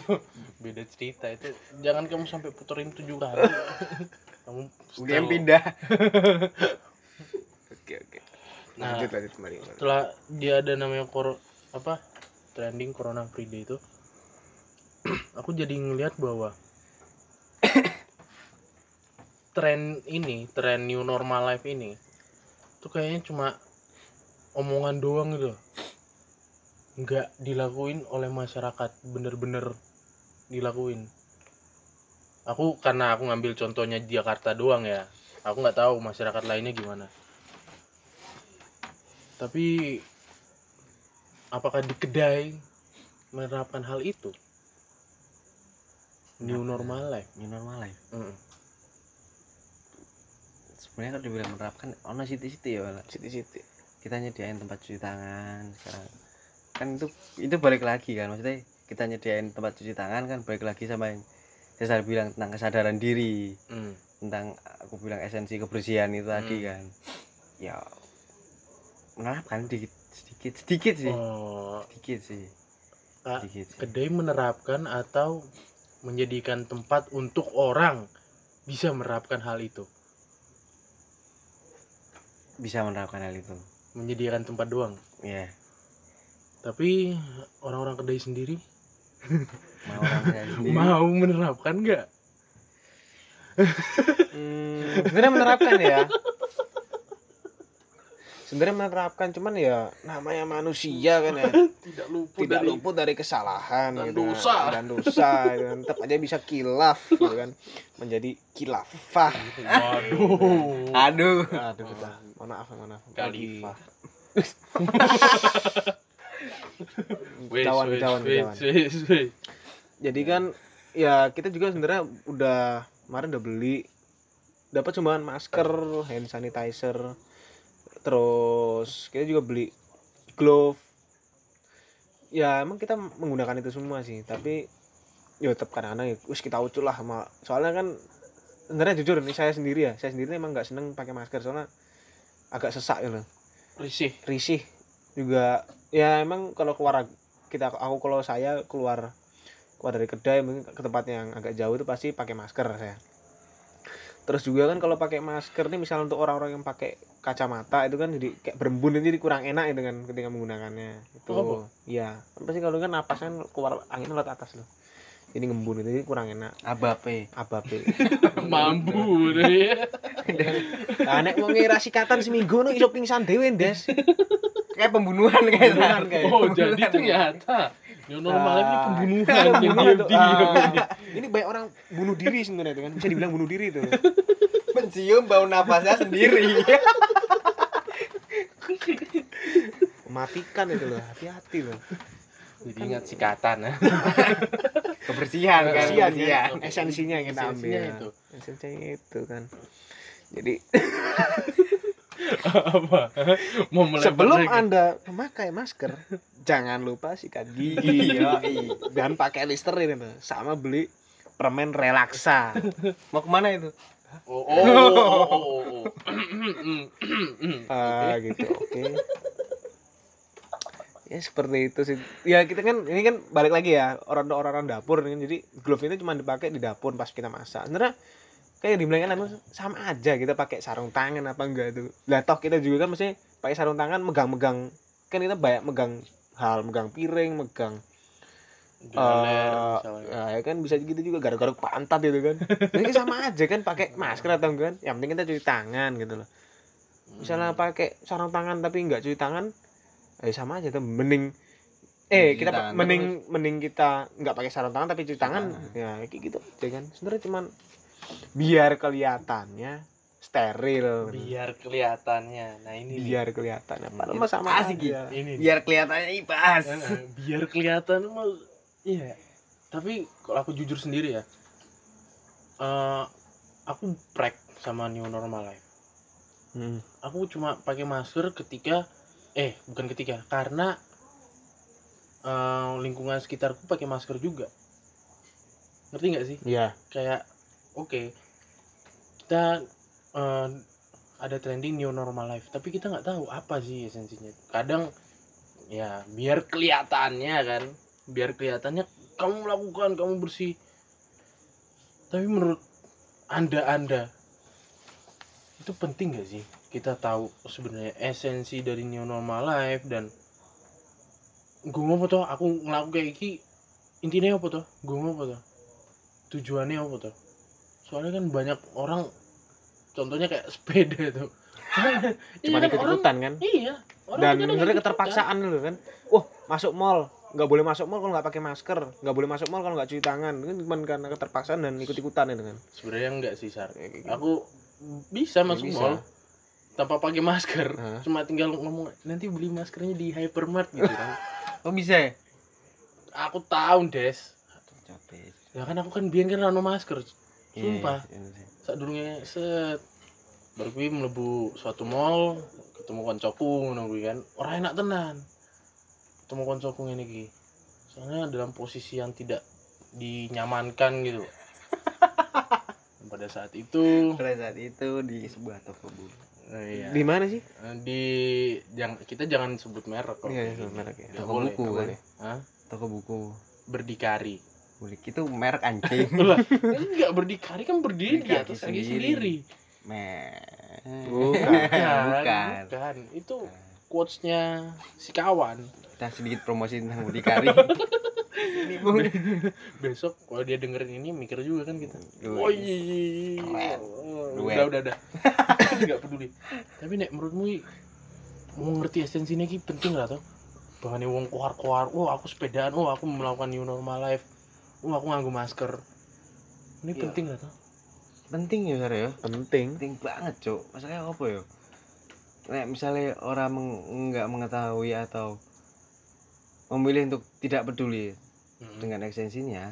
(laughs) beda cerita itu. Jangan kamu sampai puterin tujuh kali. Kamu setel- pindah. (laughs) Oke oke. Nah, lanjut lanjut kembali. setelah dia ada namanya kor apa trending corona free day itu (clears throat) aku jadi ngelihat bahwa (coughs) tren ini tren new normal life ini tuh kayaknya cuma omongan doang gitu. Nggak dilakuin oleh masyarakat bener-bener dilakuin aku karena aku ngambil contohnya Jakarta doang ya aku nggak tahu masyarakat lainnya gimana tapi apakah di kedai menerapkan hal itu new normal life new normal life Mm. sebenarnya kalau dibilang menerapkan ono siti-siti ya Wala. Siti-siti. kita nyediain tempat cuci tangan sekarang kan itu itu balik lagi kan maksudnya kita nyediain tempat cuci tangan kan balik lagi sama yang saya bilang tentang kesadaran diri. Mm. tentang aku bilang esensi kebersihan itu tadi Hmm. kan. Ya menerapkan sedikit sedikit sedikit sih. Oh. Sedikit sih. Sedikit sih. kedai menerapkan atau menjadikan tempat untuk orang bisa menerapkan hal itu? Bisa menerapkan hal itu. Menyediakan tempat doang? Ya tapi orang-orang kedai sendiri (laughs) mau orang saya sendiri mau menerapkan nggak Hmm, sebenarnya menerapkan ya. Sebenarnya menerapkan cuman ya namanya manusia kan ya. (laughs) tidak luput tidak luput dari kesalahan Dan gitu kan. dosa. dan (laughs) dosa gitu kan. tetap aja bisa kilaf gitu kan menjadi kilafah waduh aduh aduh kita mohon maaf mohon maaf Khalifah. (laughs) Ketahuan ketahuan ketahuan. jadi kan ya kita juga sebenarnya udah kemarin udah beli dapat sumbangan masker hand sanitizer terus kita juga beli glove. Ya emang kita menggunakan itu semua sih tapi ya tetap kadang-kadang ya wis kita ucul lah sama soalnya kan sebenarnya jujur nih saya sendiri ya saya sendiri emang nggak seneng pakai masker soalnya agak sesak gitu. Risih. Risih juga ya emang kalau keluar kita aku kalau saya keluar keluar dari kedai mungkin ke tempat yang agak jauh itu pasti pakai masker saya. Terus juga kan kalau pakai masker nih misalnya untuk orang-orang yang pakai kacamata itu kan jadi kayak berembun jadi kurang enak itu kan ketika menggunakannya. Itu Oh, iya. Pasti kalau kan napas kan keluar angin lewat atas loh jadi ngembun itu jadi kurang enak. Abape. Ababe (laughs) mampu deh nah, nek mau ngira sikatan seminggu nih iso pingsan dewe ndes kayak pembunuhan kayak Pembunuhan kayak. oh jadi ternyata. New normal life ini Ah, pembunuhan pembunuhan yang diam-diam Ah, ini. ini banyak orang bunuh diri sebenarnya itu kan. Bisa dibilang bunuh diri itu mencium bau nafasnya sendiri. Mematikan itu loh hati-hati loh. Jadi ingat sikatan ya (laughs) kebersihan kan kebersihan ya esensinya yang kita ambil. Esensinya itu. esensinya itu kan. Jadi apa? Mau melebar sebelum lagi. anda memakai masker jangan lupa sikat gigi. Yoi. dan pakai listerin itu. Sama beli permen relaksa mau ke mana itu? Oh oh, oh, oh, oh. Ah gitu. Oke ya seperti itu sih. Ya kita kan ini kan balik lagi ya orang orang dapur kan. Jadi glove itu cuma dipakai di dapur pas kita masak. Sebenarnya kayak dibilang kan sama aja kita pakai sarung tangan apa enggak itu. Lah toh kita juga kan mesti pakai sarung tangan megang-megang kan kita banyak megang hal megang piring megang misalnya. ya kan bisa gitu juga garuk-garuk pantat gitu kan. Jadi sama aja kan pakai masker atau enggak kan. Yang penting kita cuci tangan gitu loh. Misalnya pakai sarung tangan tapi enggak cuci tangan eh sama aja tuh mending eh Cuci kita tangan mending mending kita nggak pakai sarung tangan tapi cuci tangan. Ya kayak gitu aja kan. Sebenarnya cuman biar kelihatannya steril. Biar kelihatannya. Nah ini biar kelihatannya padahal Ini mah sama asik, aja? ini nih. biar kelihatannya ibas Eh, eh, biar kelihatan mah iya. Tapi kalau aku jujur sendiri ya eh aku prek sama new normal life. Hmm. aku cuma pakai masker ketika eh bukan ketika karena eh, lingkungan sekitarku pakai masker juga. Ngerti nggak sih? Ya kayak oke kita eh, ada trending new normal life. Tapi kita nggak tahu apa sih esensinya. Kadang ya biar kelihatannya kan. Biar kelihatannya kamu melakukan kamu bersih. Tapi menurut anda anda itu penting gak sih? Kita tahu sebenarnya esensi dari new normal life dan gue ngomong tuh aku ngelakuin kayak gini intinya apa tuh gue mau apa tuh tujuannya apa tuh soalnya kan banyak orang contohnya kayak (laughs) sepeda tuh. (laughs) Cuma Iya ikut orang- ikutan kan? iya orang dan sebenarnya keterpaksaan dulu kan? Wah masuk mall. Nggak boleh masuk mall kalau nggak pakai masker. Nggak boleh masuk mall kalau nggak cuci tangan. Kan cuma karena keterpaksaan dan ikut ikutan itu kan? Sebenarnya enggak sih sar. Gitu. aku bisa masuk bisa. mall tanpa pakai masker. Cuma tinggal ngomong nanti beli maskernya di hypermart gitu kan. (laughs) Oh bisa ya? Aku tahu des. Capek. Ya kan aku kan biar kan rano masker Iya, sumpah. iya. saat durungnya set. Baru gue melebu suatu mall ketemu koncoku ngono kan. Orang enak tenan. Ketemu koncoku ngene iki. Soalnya dalam posisi yang tidak dinyamankan gitu (laughs) pada saat itu pada saat itu di sebuah toko buku eh, iya. di mana sih Eh, di yang kita jangan sebut merek kok Iya, sebut gini. merek ya. Toko boleh, buku, kan? boleh. Hah? toko buku berdikari bulik itu merek anjing (laughs) lah enggak berdikari kan berdiri di atas sendiri. sendiri Me Bukan. bukan bukan itu quotesnya si kawan kita sedikit promosi tentang berdikari (laughs) ini (laughs) bung besok kalau dia dengerin ini mikir juga kan kita. Oh iya Keren. Oh, Duet. udah udah. Udah (coughs) nggak peduli. Tapi nek menurutmu mau ngerti esensinya ki penting lah toh? Bahkan wong keluar keluar oh aku sepedaan oh aku melakukan new normal life. Oh aku nganggo masker. Ini Iya. penting lah toh? Penting ya Sar ya? Penting. Penting banget cok masalahnya apa ya? Nek misalnya orang meng- nggak mengetahui atau memilih untuk tidak peduli Hmm. dengan esensinya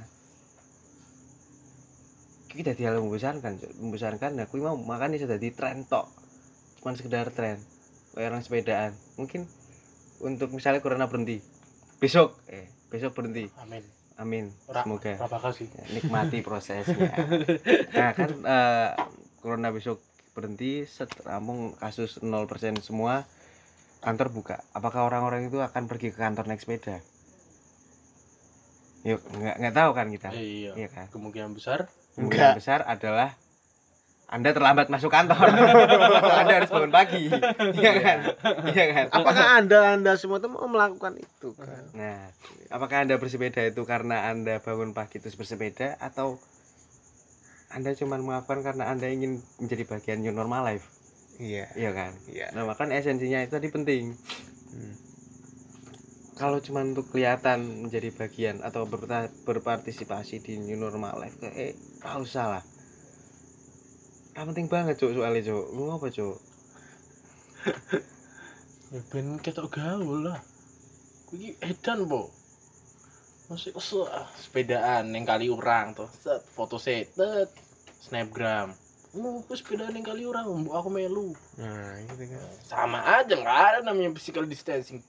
kita tidak membesarkan membesarkan aku mau makanya sudah di tren tok. Cuman sekedar tren kayak orang sepedaan. Mungkin untuk misalnya corona berhenti besok eh besok berhenti. Amin. Amin. Ora- semoga. bakal sih. Ya, nikmati prosesnya. (laughs) Nah kan eh, corona besok berhenti set rampung kasus 0% semua kantor buka. Apakah orang-orang itu akan pergi ke kantor naik sepeda yuk nggak nggak tahu kan kita? Iya. Iya kan? Kemungkinan besar? Kemungkinan besar adalah anda terlambat masuk kantor. Atau (laughs) anda harus bangun pagi. Iya kan? Iya kan? Apakah anda anda semua tuh mau melakukan itu kan? Nah apakah anda bersepeda itu karena anda bangun pagi terus bersepeda atau anda cuma melakukan karena anda ingin menjadi bagian new normal life? Iya. Iya kan? Iya. Nah makanya esensinya itu tadi penting. Hmm. Kalau cuma untuk kelihatan menjadi bagian atau berpa- berpartisipasi di new normal life kayak eh gak usah lah. Gak penting banget cuk soalnya cuk. Lu apa cuk? (laughs) Ya ben ketok gaul lah. Kuwi edan po masih usah ah, sepedaan neng kali orang tuh set foto setet snapgram. Mau aku sepedaan neng kali orang aku melu. Nah gitu kan. Sama aja nggak ada namanya physical distancing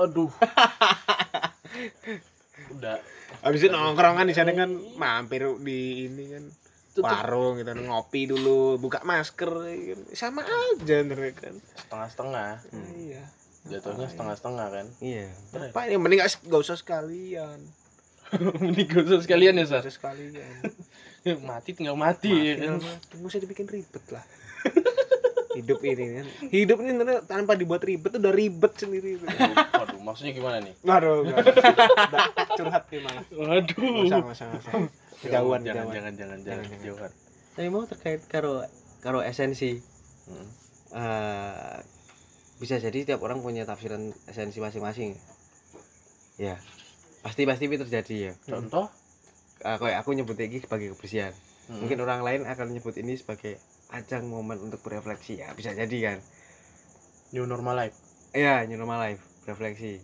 aduh. Udah. Habis itu nongkrongan di sana kan mampir di ini kan tutup. warung gitu ngopi dulu buka masker kan. sama aja bener kan setengah-setengah iya. Jatuhnya setengah-setengah kan? Iya. Apa yang mending gak, gak usah sekalian. (laughs) Mending gak usah sekalian ya Sar usah sekalian. (laughs) Mati tinggal mati, Mati ya kan? mati. Usah dibikin ribet lah (laughs) hidup ini kan. Hidup ini ternyata tanpa dibuat ribet tuh udah ribet sendiri waduh maksudnya gimana nih? Waduh, curhat nih malah. waduh. Nggak usah. Kejauhan, jangan jangan jangan jangan. Kejauhan. Tapi mau terkait karo karo esensi. Hmm. eh bisa jadi tiap orang punya tafsiran esensi masing-masing. Ya pasti pasti itu terjadi ya. Contoh? Eh, kayak aku nyebut ini sebagai kebersihan Hmm. mungkin orang lain akan nyebut ini sebagai ajang momen untuk berefleksi. Ya bisa jadi kan? New normal life. Iya new normal life refleksi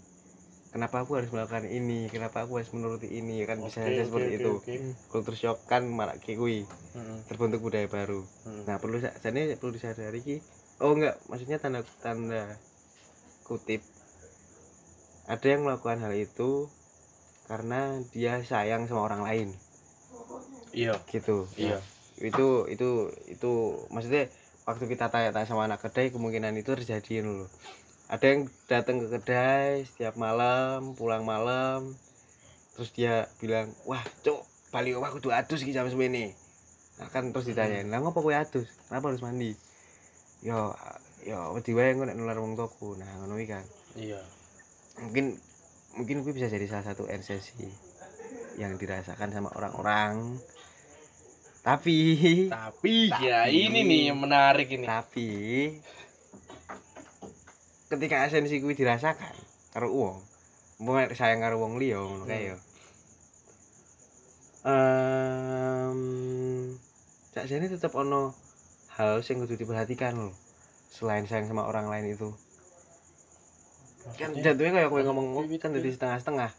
kenapa aku harus melakukan ini? Kenapa aku harus menuruti ini? Kan bisa Oke, saja seperti oke, itu. oke. kultur shock kan malah kui Hmm, terbentuk budaya baru. Hmm. nah perlu jadi perlu disadari ki oh enggak maksudnya tanda tanda kutip. Ada yang melakukan hal itu karena dia sayang sama orang lain iya. Gitu. Iya. Itu itu itu maksudnya waktu kita tanya-tanya sama anak kedai kemungkinan itu terjadi loh. Ada yang datang ke kedai setiap malam pulang malam terus dia bilang wah cok balik omah kudu adus iki jam semene. Nah, kan terus ditanyain lah ngopo kowe adus? Kenapa harus mandi? Yo yo wedi wae engko nek nular wong tuaku. Nah ngono iki kan. Iya. Mungkin mungkin gue bisa jadi salah satu esensi yang dirasakan sama orang-orang tapi Tapi, ya Tapi- ini nih yang menarik ini. tapi ketika esensi kuwi dirasakan karo wong mau sayang karo wong liya ngono kae yo. Ehm sakjane tetep ono hal sing kudu diperhatikan loh selain sayang sama orang lain itu. Kan Maksudnya? jatuhnya kayak kowe ngomong kan dari setengah-setengah.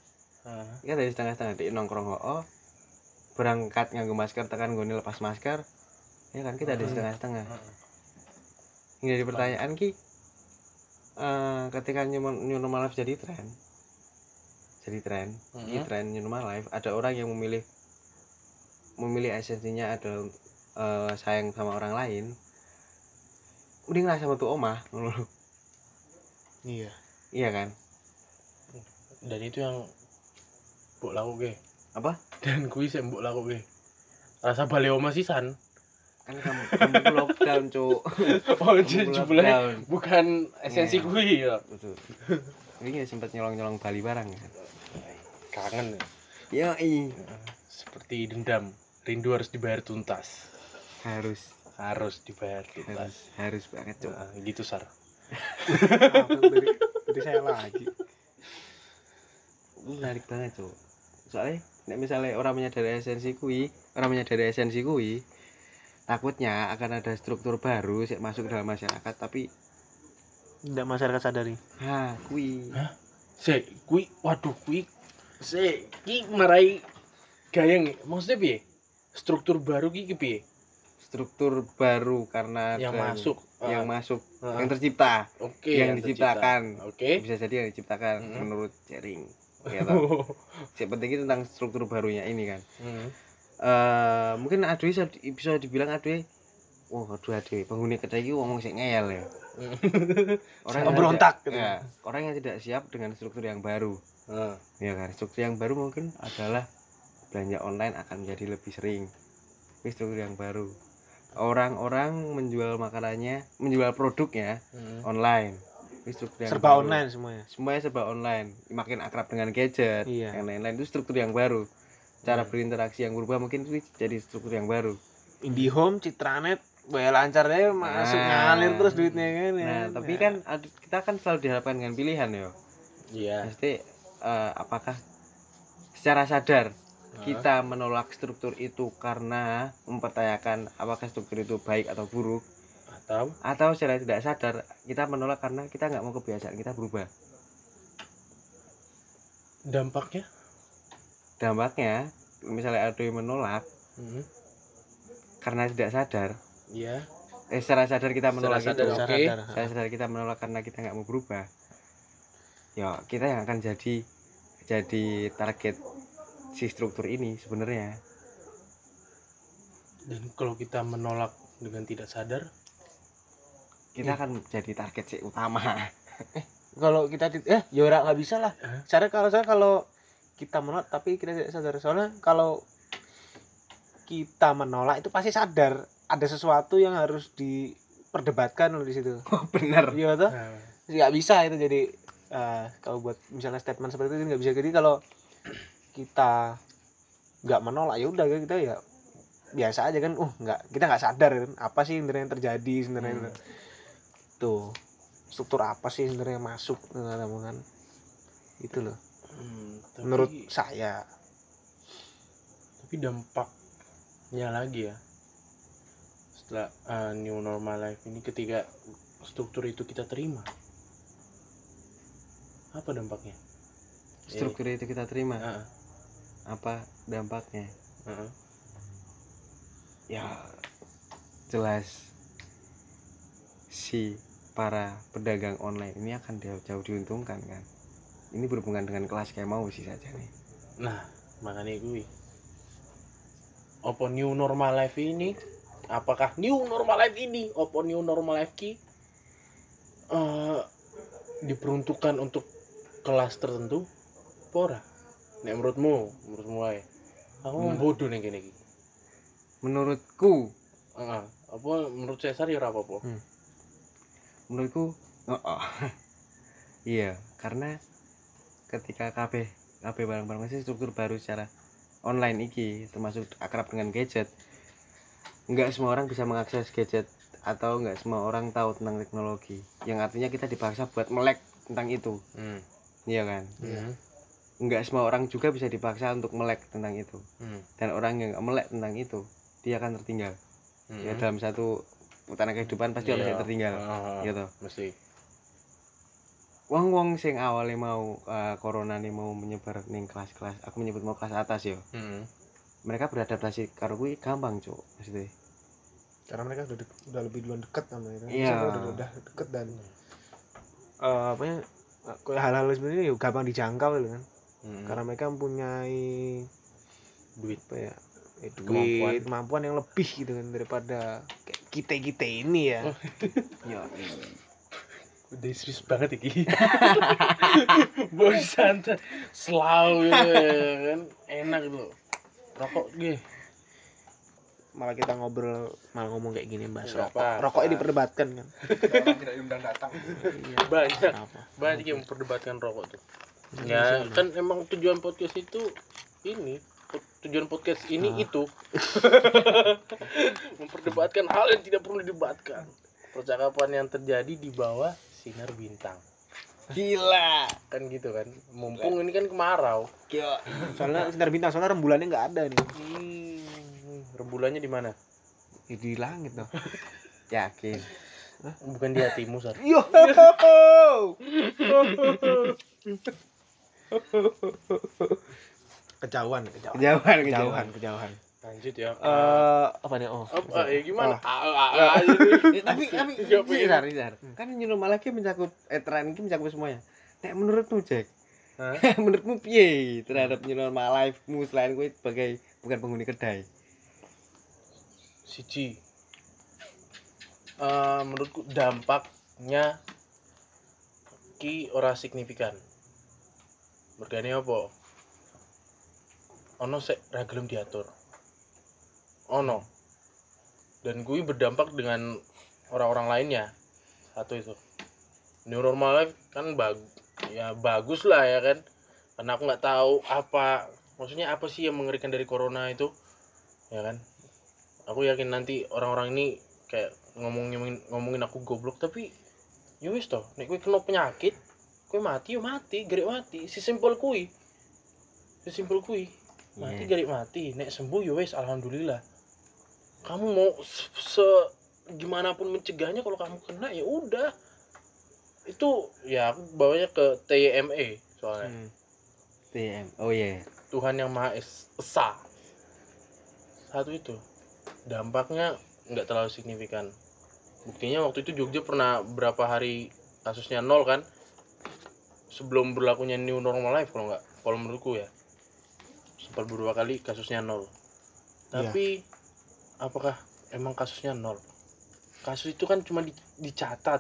Ah, kan dari setengah-setengah di nongkrong oh berangkat nganggo masker tekan gue lepas masker ya kan kita dari Hmm. setengah-setengah ah. ini jadi pertanyaan ki eh ketika new, new normal life jadi tren jadi tren ini Mhm. tren new normal life ada orang yang memilih memilih esensinya adalah eh, sayang sama orang lain mending lah sama tuh omah. (laughs) Iya. iya kan Dan itu yang mbok lakuke. Apa Dan kuwi sing mbok lakuke. Rasa balik oma sisan. kan kamu kamu lockdown cuk (laughs) Oh, jadi jebule bukan esensi Iya. kuwi ya. Betul. ini sempat nyolong-nyolong Bali barang ya Kangen ya. i Seperti dendam. Rindu harus dibayar tuntas. harus Harus dibayar harus tuntas. harus banget cuk Nah, gitu sar. Dari, dari saya lagi menarik banget cuk soalnya nek misalnya orang menyadari esensi kui orang menyadari esensi kui takutnya akan ada struktur baru sih masuk dalam masyarakat tapi tidak masyarakat sadari ha kui Se, kui waduh kui se ki marai gayeng maksudnya piye? Struktur baru ki piye? struktur baru karena Yang ada- masuk. yang Ah, masuk ah. yang tercipta Oke, yang tercipta. diciptakan. Oke. bisa jadi yang diciptakan Mm. menurut jaring ya toh? (laughs) yang penting itu tentang struktur barunya ini kan. Hmm. eh mungkin Adwi bisa, bisa dibilang Adwi wah aduh Adwi penghuni kedai ini ngomong sih ngeyel ya. (laughs) Orang yang Pemberontak tidak- gitu. ya, orang yang tidak siap dengan struktur yang baru. Ah, ya kan. Struktur yang baru mungkin adalah belanja online akan menjadi lebih sering. Ini struktur yang baru. Orang-orang menjual makanannya menjual produknya hmm. online struktur yang serba baru. online semuanya semuanya serba online makin akrab dengan gadget Iya. yang lain-lain itu struktur yang baru cara Hmm. berinteraksi yang berubah mungkin itu jadi struktur yang baru IndiHome Citranet bayar lancar deh masuk Nah. ngalir terus duitnya kan ya. nah tapi Ya. kan kita kan selalu dihadapkan dengan pilihan ya Iya. pasti eh, apakah secara sadar Ah. kita menolak struktur itu karena mempertanyakan apakah struktur itu baik atau buruk Atau atau secara tidak sadar kita menolak karena kita nggak mau kebiasaan kita berubah dampaknya? dampaknya misalnya ada yang menolak Hmm. karena tidak sadar Iya. eh secara sadar kita menolak sadar, itu oke. Sadar, sadar. secara sadar kita menolak karena kita nggak mau berubah ya kita yang akan jadi jadi target si struktur ini sebenarnya Dan kalau kita menolak dengan tidak sadar, kita akan jadi target si utama. Kalau kita di- eh ya ora nggak bisa lah. Cara kalau saya kalau kita menolak tapi kita tidak sadar. Soalnya kalau kita menolak itu pasti sadar. Ada sesuatu yang harus diperdebatkan loh di situ. (laughs) Oh bener. Iya toh? Nah, nggak bisa itu jadi eh, kalau buat misalnya statement seperti itu nggak bisa. Jadi kalau kita nggak menolak ya udah kita ya biasa aja kan. Uh nggak kita nggak sadar kan apa sih yang terjadi sebenarnya. Hmm. Tuh struktur apa sih sebenarnya masuk dengan kan itu loh. Hmm, tapi, menurut saya. Tapi dampaknya lagi ya. Setelah uh, new normal life ini ketika struktur itu kita terima. Apa dampaknya? Struktur itu kita terima? Ah, apa dampaknya? Ah, ah. ya jelas. Si para pedagang online ini akan jauh, jauh diuntungkan kan? Ini berhubungan dengan kelas kayak mau sih saja nih. Nah makanya gue apa new normal life ini? Apakah new normal life ini? Apa new normal life ki? Eh, diperuntukkan untuk kelas tertentu? Apa ora? Nek menurutmu menurutmu ae aku Hmm. bodoh nih gini menurutku. Heeh. apa menurut Cesar ya ora apa-apa menurutku oh, oh. (laughs) iya karena ketika KB KB barang-barang masih struktur baru secara online iki termasuk akrab dengan gadget nggak semua orang bisa mengakses gadget atau nggak semua orang tahu tentang teknologi yang artinya kita dipaksa buat melek tentang itu Hmm. iya kan Hmm. nggak semua orang juga bisa dipaksa untuk melek tentang itu Hmm. dan orang yang nggak melek tentang itu dia akan tertinggal Hmm. ya dalam satu putaran kehidupan pasti orang Iya. yang tertinggal Ah, gitu mesti wong wong sing awalnya mau eh, corona nih mau menyebar ning kelas-kelas aku menyebut mau kelas atas yo Hmm. mereka beradaptasi karo kuwi gampang cuk maksudnya karena mereka udah dek- udah lebih duluan dekat sama itu Iya. Maksudnya udah, udah deket dan eh apa ya kayak hal-hal seperti ini gampang dijangkau gitu kan Hmm. karena mereka mempunyai duit apa ya eh, Kemampuan. duit. Kemampuan yang lebih gitu kan daripada kita kita ini ya. (laughs) Ya udah serius banget iki. (laughs) Bos santai selalu ya kan. Enak tuh rokok gue malah kita ngobrol malah ngomong kayak gini bahas Nggak rokok. apa-apa. rokoknya diperdebatkan kan? Orang tidak diundang datang. Iya banyak. Apa? Banyak yang memperdebatkan rokok tuh. Ya kan emang tujuan podcast itu ini tujuan podcast ini Ah. itu (laughs) memperdebatkan hal yang tidak perlu didebatkan. Percakapan yang terjadi di bawah sinar bintang. Gila. Kan gitu kan. Mumpung ini kan kemarau. Gila. Soalnya sinar bintang soalnya rembulannya nggak ada nih. Hmm, rembulannya di mana? Ya, di langit dong. (laughs) Yakin. Bukan di hatimu sar. Yo (laughs) kejauhan kejauhan. Kejauhan kejauhan lanjut ya. Eh apa nih? Oh. Apa? Ya gimana. Ah, ah, ah, (laughs) tapi pengen. Rizar, Rizar. kan normal lagi mencakup eh tren ini mencakup semuanya. Nek menurutmu Jack? (laughs) Menurutmu piye terhadap new normal life-mu selain gue sebagai bukan penghuni kedai? Siji Eh, menurutku dampaknya ki ora signifikan. Mergane apa ono sek ra gelem diatur. Ono. Dan gue berdampak dengan orang-orang lainnya. Satu itu. New normal life kan bag ya bagus lah ya kan. Karena aku nggak tahu apa maksudnya apa sih yang mengerikan dari corona itu? Ya kan? Aku yakin nanti orang-orang ini kayak ngomongin ngomongin aku goblok tapi ya wis toh nek kowe kena penyakit kowe mati yo mati gerek mati. Si simpel kui si simpel kui mati Iya. gerek mati nek sembuh yo wis alhamdulillah kamu mau se, gimana pun mencegahnya kalau kamu kena ya udah itu ya aku bawanya ke TYME soalnya Hmm. TM oh iya Tuhan yang Maha Es- Esa. Satu itu. Dampaknya nggak terlalu signifikan. Buktinya waktu itu Jogja pernah berapa hari kasusnya nol kan? Sebelum berlakunya new normal life kalau nggak, kalau menurutku ya. Sempat beberapa kali kasusnya nol. Tapi apakah emang kasusnya nol? Kasus itu kan cuma di- dicatat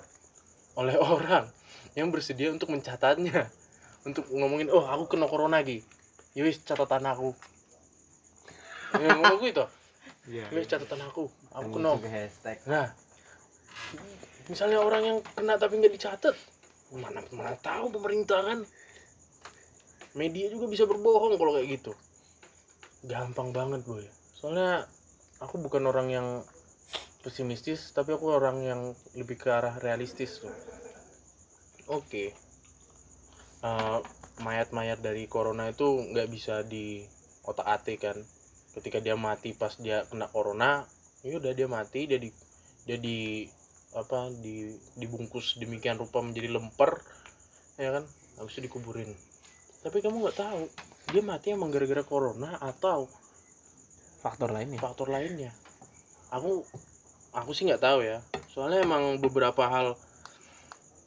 oleh (laughs) orang yang bersedia untuk mencatatnya. Untuk ngomongin oh aku kena corona lagi ya wis catatan aku. Ya ngomong gue itu. Iya. wis catatan aku. Aku kena. nah misalnya orang yang kena tapi nggak dicatat mana mana tahu pemerintah kan? Media juga bisa berbohong kalau kayak gitu gampang banget boy. Soalnya aku bukan orang yang pesimistis tapi aku orang yang lebih ke arah realistis tuh. Oke. Eh, mayat-mayat dari corona itu nggak bisa di otak atik kan. Ketika dia mati pas dia kena corona ya udah dia mati dia di dia di apa di dibungkus demikian rupa menjadi lemper ya kan? Habis itu dikuburin. Tapi kamu nggak tahu dia mati emang gara-gara corona atau faktor lainnya? faktor lainnya. Aku aku sih nggak tahu ya. Soalnya emang beberapa hal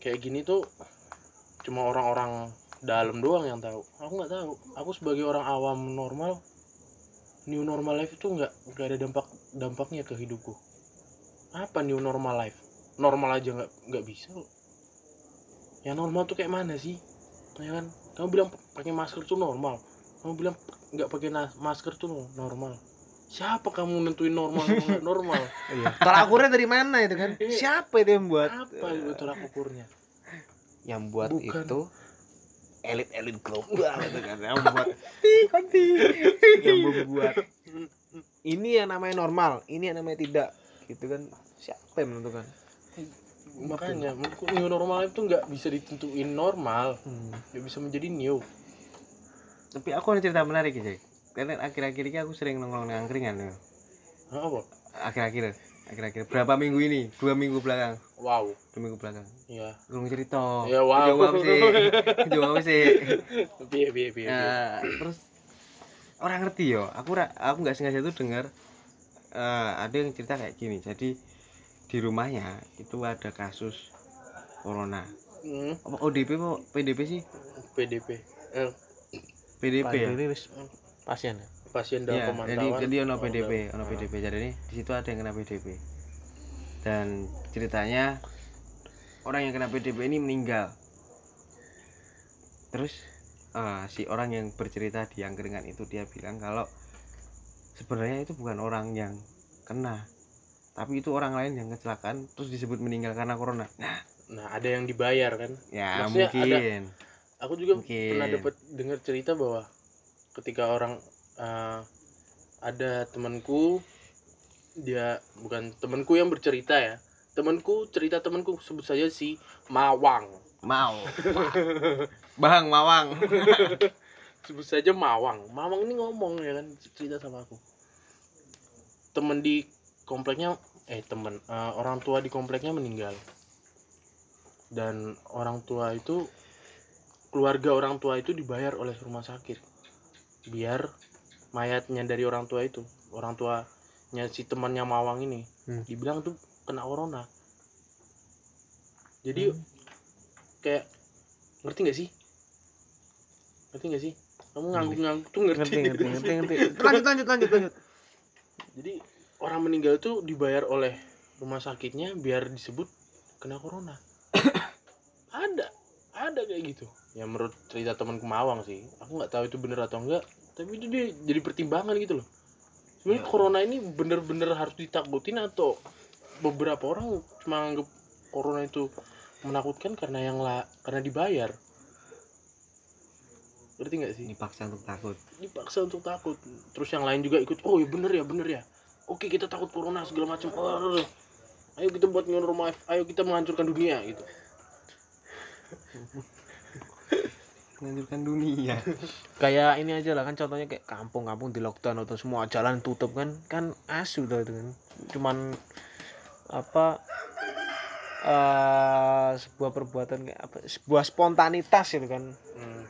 kayak gini tuh cuma orang-orang dalam doang yang tahu. Aku nggak tahu. Aku sebagai orang awam normal new normal life itu nggak nggak ada dampak dampaknya ke hidupku. Apa new normal life? Normal aja nggak nggak bisa kok. Ya normal tuh kayak mana sih? Ya kan kamu bilang pakai masker tuh normal. Kamu bilang nggak pakai masker tuh normal. Siapa kamu nentuin normal normal (laughs) iya. Tolak ukurnya dari mana itu kan? Iya. siapa itu yang buat? Apa itu tolak ukurnya yang buat Bukan. itu elit-elit global gitu kan. Yang membuat yang membuat. Ini yang namanya normal ini yang namanya tidak. Gitu kan. Siapa yang menentukan makanya menurutku new normal itu nggak bisa ditentuin normal. Hmm. nggak bisa menjadi new. Tapi aku ada cerita menarik sih karena akhir-akhir ini aku sering nongkrong dengan angkringan ya. Apa? Akhir-akhir akhir-akhir. Berapa minggu ini? Dua minggu belakang. Wow. Dua minggu belakang. Ya belum cerita. Ya, wow. jawab sih. (laughs) Jawab sih. Piye piye piye. Nah, terus orang ngerti yo. Aku aku nggak sengaja tuh dengar eh, ada yang cerita kayak gini. Jadi di rumahnya itu ada kasus corona. Hmm, apa ODP apa PDP sih? PDP eh, PDP ya? Wis pasien ya? Pasien dalam Iya, jadi pemantauan. jadi ono PDP, ono PDP. Jadi ini di situ ada yang kena PDP. Dan ceritanya orang yang kena PDP ini meninggal. Terus eh, si orang yang bercerita di angkringan itu dia bilang kalau sebenarnya itu bukan orang yang kena, tapi itu orang lain yang kecelakaan terus disebut meninggal karena corona. Nah, nah ada yang dibayar kan ya Maksudnya ada- mungkin. aku juga Mungkin. pernah dapat dengar cerita bahwa ketika orang eh, ada temanku dia bukan temanku yang bercerita ya temanku cerita temanku sebut saja si Mawang Mau. (laughs) Bang Mawang. (laughs) sebut saja Mawang Mawang ini ngomong ya kan cerita sama aku temen di kompleknya eh temen eh, orang tua di kompleknya meninggal. Dan orang tua itu keluarga orang tua itu dibayar oleh rumah sakit. Biar mayatnya dari orang tua itu orang tuanya si temannya Mawang ini Hmm. dibilang tuh kena corona. Jadi kayak ngerti nggak sih? Ngerti nggak sih? Kamu ngangguk-ngangguk tuh ngerti. Ngerti ngerti ngerti ngerti. (laughs) Lanjut lanjut lanjut lanjut. Jadi orang meninggal tuh dibayar oleh rumah sakitnya biar disebut kena corona. (coughs) Ada ada kayak gitu. Ya menurut cerita temanku Mawang sih aku nggak tahu itu bener atau enggak tapi itu dia jadi pertimbangan gitu loh. Sebenarnya corona ini bener-bener harus ditakutin atau beberapa orang cuma anggap corona itu menakutkan karena yang lah karena dibayar? Ngerti nggak sih? Dipaksa untuk takut. dipaksa untuk takut. Terus yang lain juga ikut oh ya bener ya bener ya oke kita takut corona segala macam. Oh, ayo kita buat new normal ayo kita menghancurkan dunia gitu. (laughs) Menghancurkan dunia. kayak ini aja lah kan contohnya kayak kampung-kampung di lockdown atau semua jalan tutup kan. Kan asu tuh itu kan. Cuman apa eh sebuah perbuatan kayak apa sebuah spontanitas gitu kan. Hmm.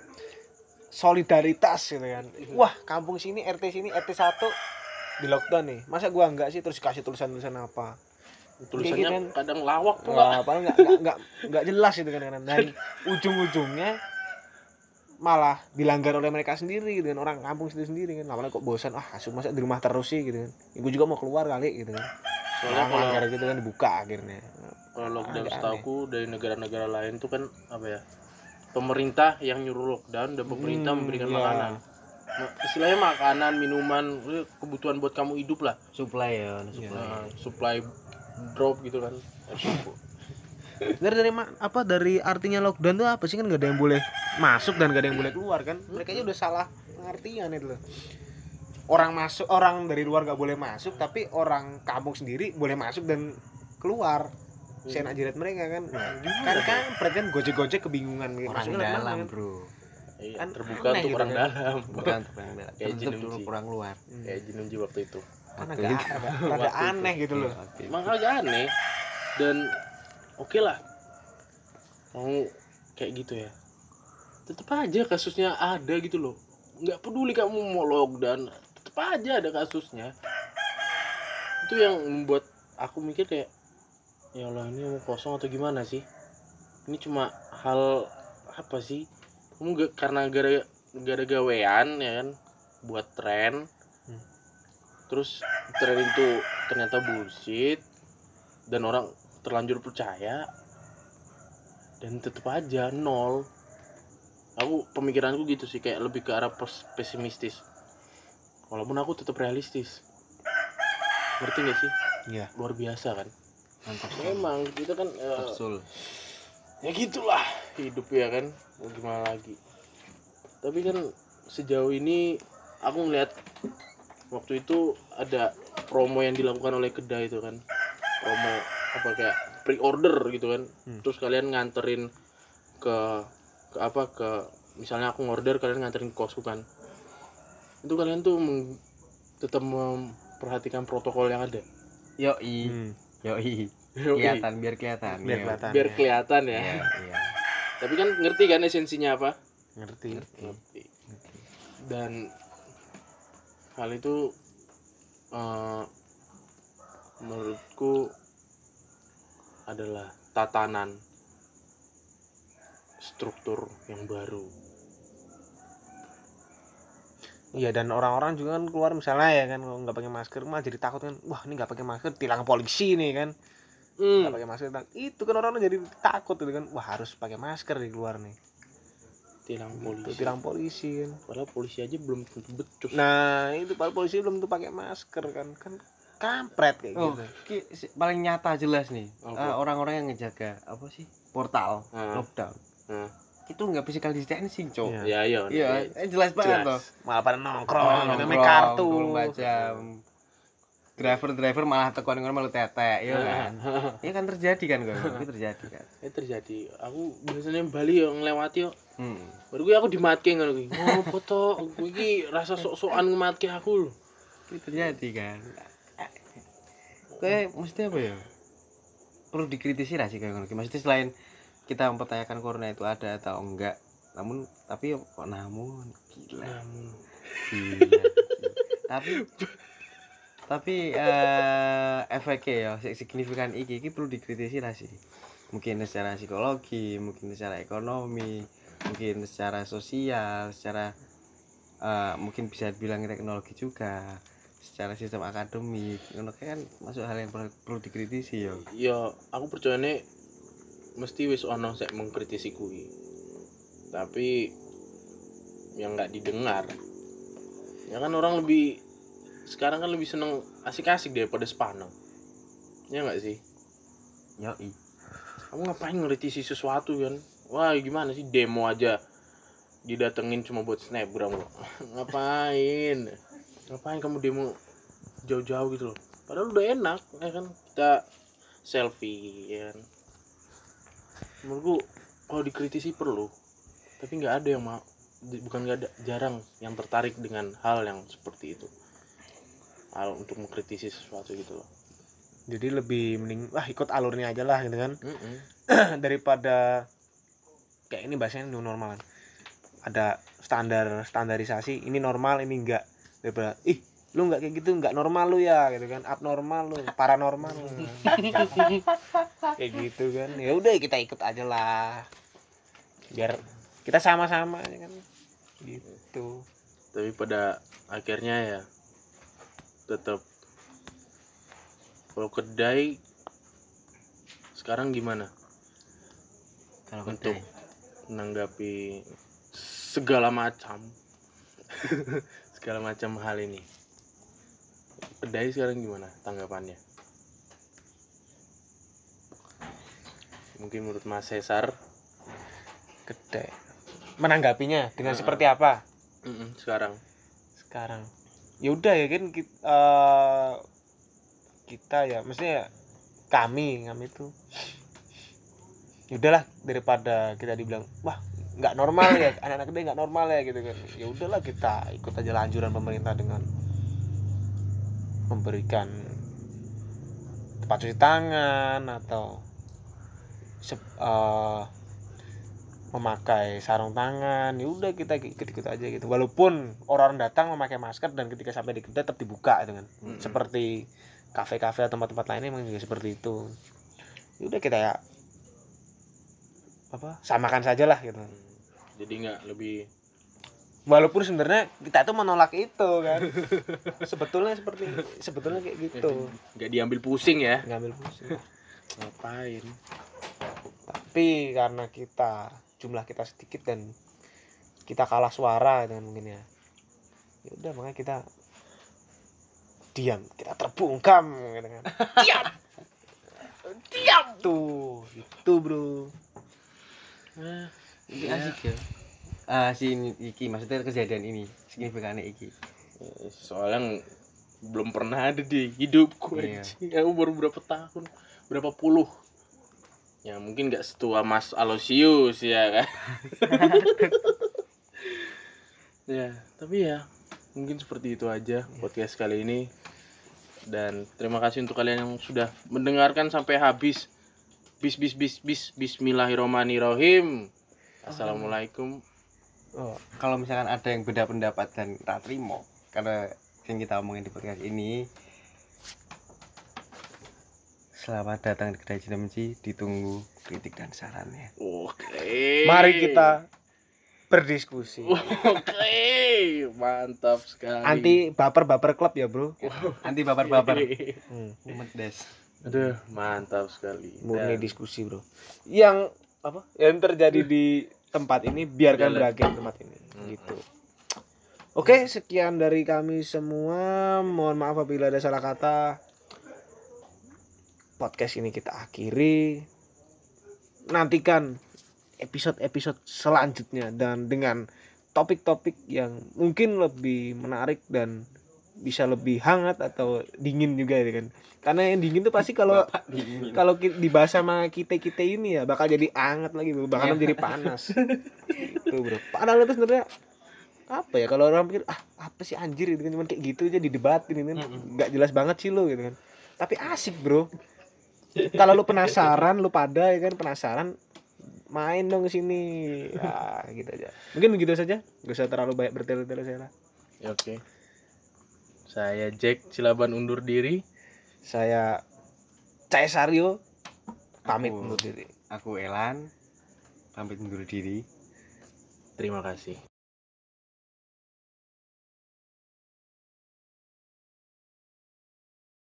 solidaritas gitu kan. Wah kampung sini RT sini RT 1 di lockdown nih. Masa gua enggak sih terus kasih tulisan-tulisan apa? Tulisannya gitu kan. kadang lawak tuh Wah, padahal nggak nggak nggak nggak jelas itu kan kan dan (laughs) ujung-ujungnya malah dilanggar oleh mereka sendiri gitu kan orang kampung sendiri sendiri kan namanya kok bosan? Ah asu masa di rumah terus sih gitu kan. Ibu juga mau keluar kali gitu kan. Soalnya Orang kalau gitu kan dibuka akhirnya. kalau lockdown setahu dari negara-negara lain tuh kan apa ya pemerintah yang nyuruh lockdown dan pemerintah Hmm, memberikan iya. makanan. Ma- istilahnya makanan minuman kebutuhan buat kamu hidup lah Supply ya, Iya. supply. Nah, supply drop gitu kan dari dari apa dari artinya lockdown tuh apa sih kan nggak ada yang boleh masuk dan nggak ada yang boleh keluar kan mereka udah salah pengertian itu loh orang masuk orang dari luar nggak boleh masuk tapi orang kampung sendiri boleh masuk dan keluar saya nak jirat mereka kan kan kan kan gojek gojek kebingungan gitu. Orang dalam, kan? Bro. Iya, Kan terbuka untuk gitu orang kan. dalam. Bukan untuk orang dalam. Kayak Tertutup Jinung untuk Ji. orang luar. kayak Jinunji waktu itu. Kan Waktu agak aneh (laughs) gitu loh. Itu. emang agak aneh. Dan oke lah. Mau kayak gitu ya. Tetap aja kasusnya ada gitu loh. Nggak peduli kamu mau lockdown tetap aja ada kasusnya. Itu yang membuat aku mikir kayak ya Allah ini mau kosong atau gimana sih? Ini cuma hal apa sih kamu gak karena gara gara gawean ya kan? Buat tren. Hmm. terus tren itu ternyata bullshit dan orang terlanjur percaya dan tetap aja nol. Aku pemikiranku gitu sih kayak lebih ke arah pes- pesimistis. Walaupun aku tetap realistis. Ngerti gak sih? Iya. Luar biasa kan? Mantap. emang kita kan Kapsul. ya gitulah hidup ya kan mau gimana lagi tapi kan sejauh ini aku ngeliat waktu itu ada promo yang dilakukan oleh kedai itu kan promo apa kayak pre order gitu kan Hmm. terus kalian nganterin ke ke apa ke misalnya aku ngorder kalian nganterin ke kosku kan itu kalian tuh meng- tetap memperhatikan protokol yang ada Yoi, Hmm. yoi. Kelihatan biar kelihatan. Biar kelihatan. biar ya. kelihatan ya Iya, iya. Tapi kan ngerti kan esensinya apa? Ngerti. ngerti. Dan hal itu eh, menurutku adalah tatanan struktur yang baru. Iya dan orang-orang juga kan keluar misalnya ya kan kalau nggak pakai masker mah jadi takut kan wah ini nggak pakai masker tilang polisi nih kan Hmm, pakai masker tilang. itu kan orang jadi takut gitu kan wah harus pakai masker di luar nih tilang Itu polisi tilang polisi kan padahal polisi aja belum tentu becus nah itu para polisi belum tuh pakai masker kan kan kampret kayak Oh, gitu ki- si- paling nyata jelas nih. Eh, orang-orang yang ngejaga apa sih? Portal, Ah. lockdown. Nah, Itu nggak physical distancing, Cok. Iya. ya iya Iya, eh, jelas banget toh. malah pada nongkrong namanya nongkrong, kartu 24 jam. Driver-driver malah tekan ngono malu tetek, iya kan. Iya kan terjadi kan kok. Itu terjadi kan. itu terjadi aku biasanya Bali yo ngelewati yo Hmm. baru aku dimatke ngono kuwi ngopo to Kuwi iki rasa sok-sokan ngematke aku lho Itu terjadi kan. Kayak mesti apa ya? Perlu dikritisi lah sih kayak ngono. Maksudnya selain kita mempertanyakan corona itu ada atau enggak, namun tapi kok namun gila. namun Gila. tapi (laughs) tapi eh efeknya ya si- signifikan iki iki perlu dikritisi lah sih. Mungkin secara psikologi mungkin secara ekonomi mungkin secara sosial secara eh, mungkin bisa bilang teknologi juga secara sistem akademik ngono kan masuk hal yang perlu, perlu dikritisi ya. Ya aku percayane mesti wis ono sek mengkritisi kuwi tapi yang nggak didengar ya kan orang lebih sekarang kan lebih seneng asik-asik daripada sepaneng. Ya nggak sih? Yoi. Kamu ngapain ngeritisi sesuatu kan wah gimana sih? Demo aja. Didatengin cuma buat snapgram loh. (laughs) Ngapain? Ngapain kamu demo jauh-jauh gitu loh? Padahal udah enak ya kan? Kita selfie ya kan? Menurutku kalau dikritisi perlu. Tapi nggak ada yang mau bukan nggak ada jarang yang tertarik dengan hal yang seperti itu hal untuk mengkritisi sesuatu gitu loh. Jadi lebih mending wah ikut alurnya aja lah gitu kan. Mm-mm. (clears throat) daripada kayak ini bahasanya new normal ada standar standarisasi ini normal ini enggak. Daripada ih lu nggak kayak gitu nggak normal lu ya gitu kan. Abnormal lu paranormal lu. (laughs) Kayak gitu kan. Ya udah kita ikut aja lah. Biar kita sama-sama ya kan. Gitu. Tapi pada akhirnya ya tetap kalau kedai sekarang gimana? Kalau Untuk- kedai menanggapi segala macam. (laughs) Segala macam hal ini. Kedai sekarang gimana tanggapannya? Mungkin menurut Mas Cesar. Gede menanggapinya dengan Heeh. seperti apa? Mm-mm, sekarang. Sekarang ya udah ya kan kita, eh, kita ya maksudnya kami kami itu ya udahlah daripada kita dibilang wah nggak normal ya (laughs) anak-anak gede nggak normal ya gitu kan. Ya udahlah kita ikut aja anjuran pemerintah dengan memberikan tempat cuci tangan atau eh, memakai sarung tangan ya udah kita ikut-ikut aja gitu. Walaupun orang datang memakai masker dan ketika sampai di kedai tetap dibuka gitu kan. Mm-mm. seperti kafe-kafe atau tempat-tempat lainnya memang juga seperti itu. Ya udah kita ya apa samakan saja lah gitu. Hmm, jadi nggak lebih walaupun sebenarnya kita tuh menolak itu kan. (laughs) Sebetulnya seperti sebetulnya kayak gitu. (laughs) Nggak diambil pusing ya. Ngambil pusing. (laughs) Ngapain? Tapi karena kita jumlah kita sedikit dan kita kalah suara dengan mungkin ya. Ya udah makanya kita diam kita terbungkam gitu kan. (laughs) Diam! Diam! Tuh itu bro. Ini asik ya. Ah si iki maksudnya kejadian ini signifikannya iki? Ya, soalnya belum pernah ada di hidupku Iya. aku baru berapa tahun berapa puluh ya mungkin nggak setua Mas Alosius ya kan? (laughs) Ya tapi ya mungkin seperti itu aja podcast kali ini. Dan terima kasih untuk kalian yang sudah mendengarkan sampai habis. Bis bis bis bis. Bismillahirrohmanirrohim Assalamualaikum. Oh, kalau misalkan ada yang beda pendapat dan tak terima karena yang kita omongin di podcast ini selamat datang di kedai Cinemci ditunggu kritik dan sarannya oke Mari kita berdiskusi. Oke, mantap sekali. Anti baper-baper klub ya, Bro. anti baper-baper Hmm. Medes. Aduh, mantap sekali. Murni Dan diskusi, Bro. Yang apa? Yang terjadi di tempat ini biarkan Jalan. berakhir di tempat ini. Gitu. Oke, sekian dari kami semua. Mohon maaf apabila ada salah kata. Podcast ini kita akhiri. Nantikan episode-episode selanjutnya dan dengan topik-topik yang mungkin lebih menarik dan bisa lebih hangat atau dingin juga ya kan. Karena yang dingin tuh pasti kalau kalau dibahas sama kita kita ini ya bakal jadi anget lagi bro bahkan jadi panas. Itu bro. Padahal itu sebenarnya apa ya kalau orang pikir ah apa sih anjir? Itu kan cuman kayak gitu aja didebatin ini. Nggak jelas banget sih lo gitu kan. Tapi asik bro kalau lu penasaran lu pada ya kan penasaran main dong ke sini. Ya gitu aja. Mungkin begitu saja. Gak usah terlalu banyak bertele-tele saya lah. Ya, Oke. Saya Jack Cilaban undur diri. saya Caesario. Pamit Aku- undur diri. aku Elan. Pamit undur diri. Terima kasih.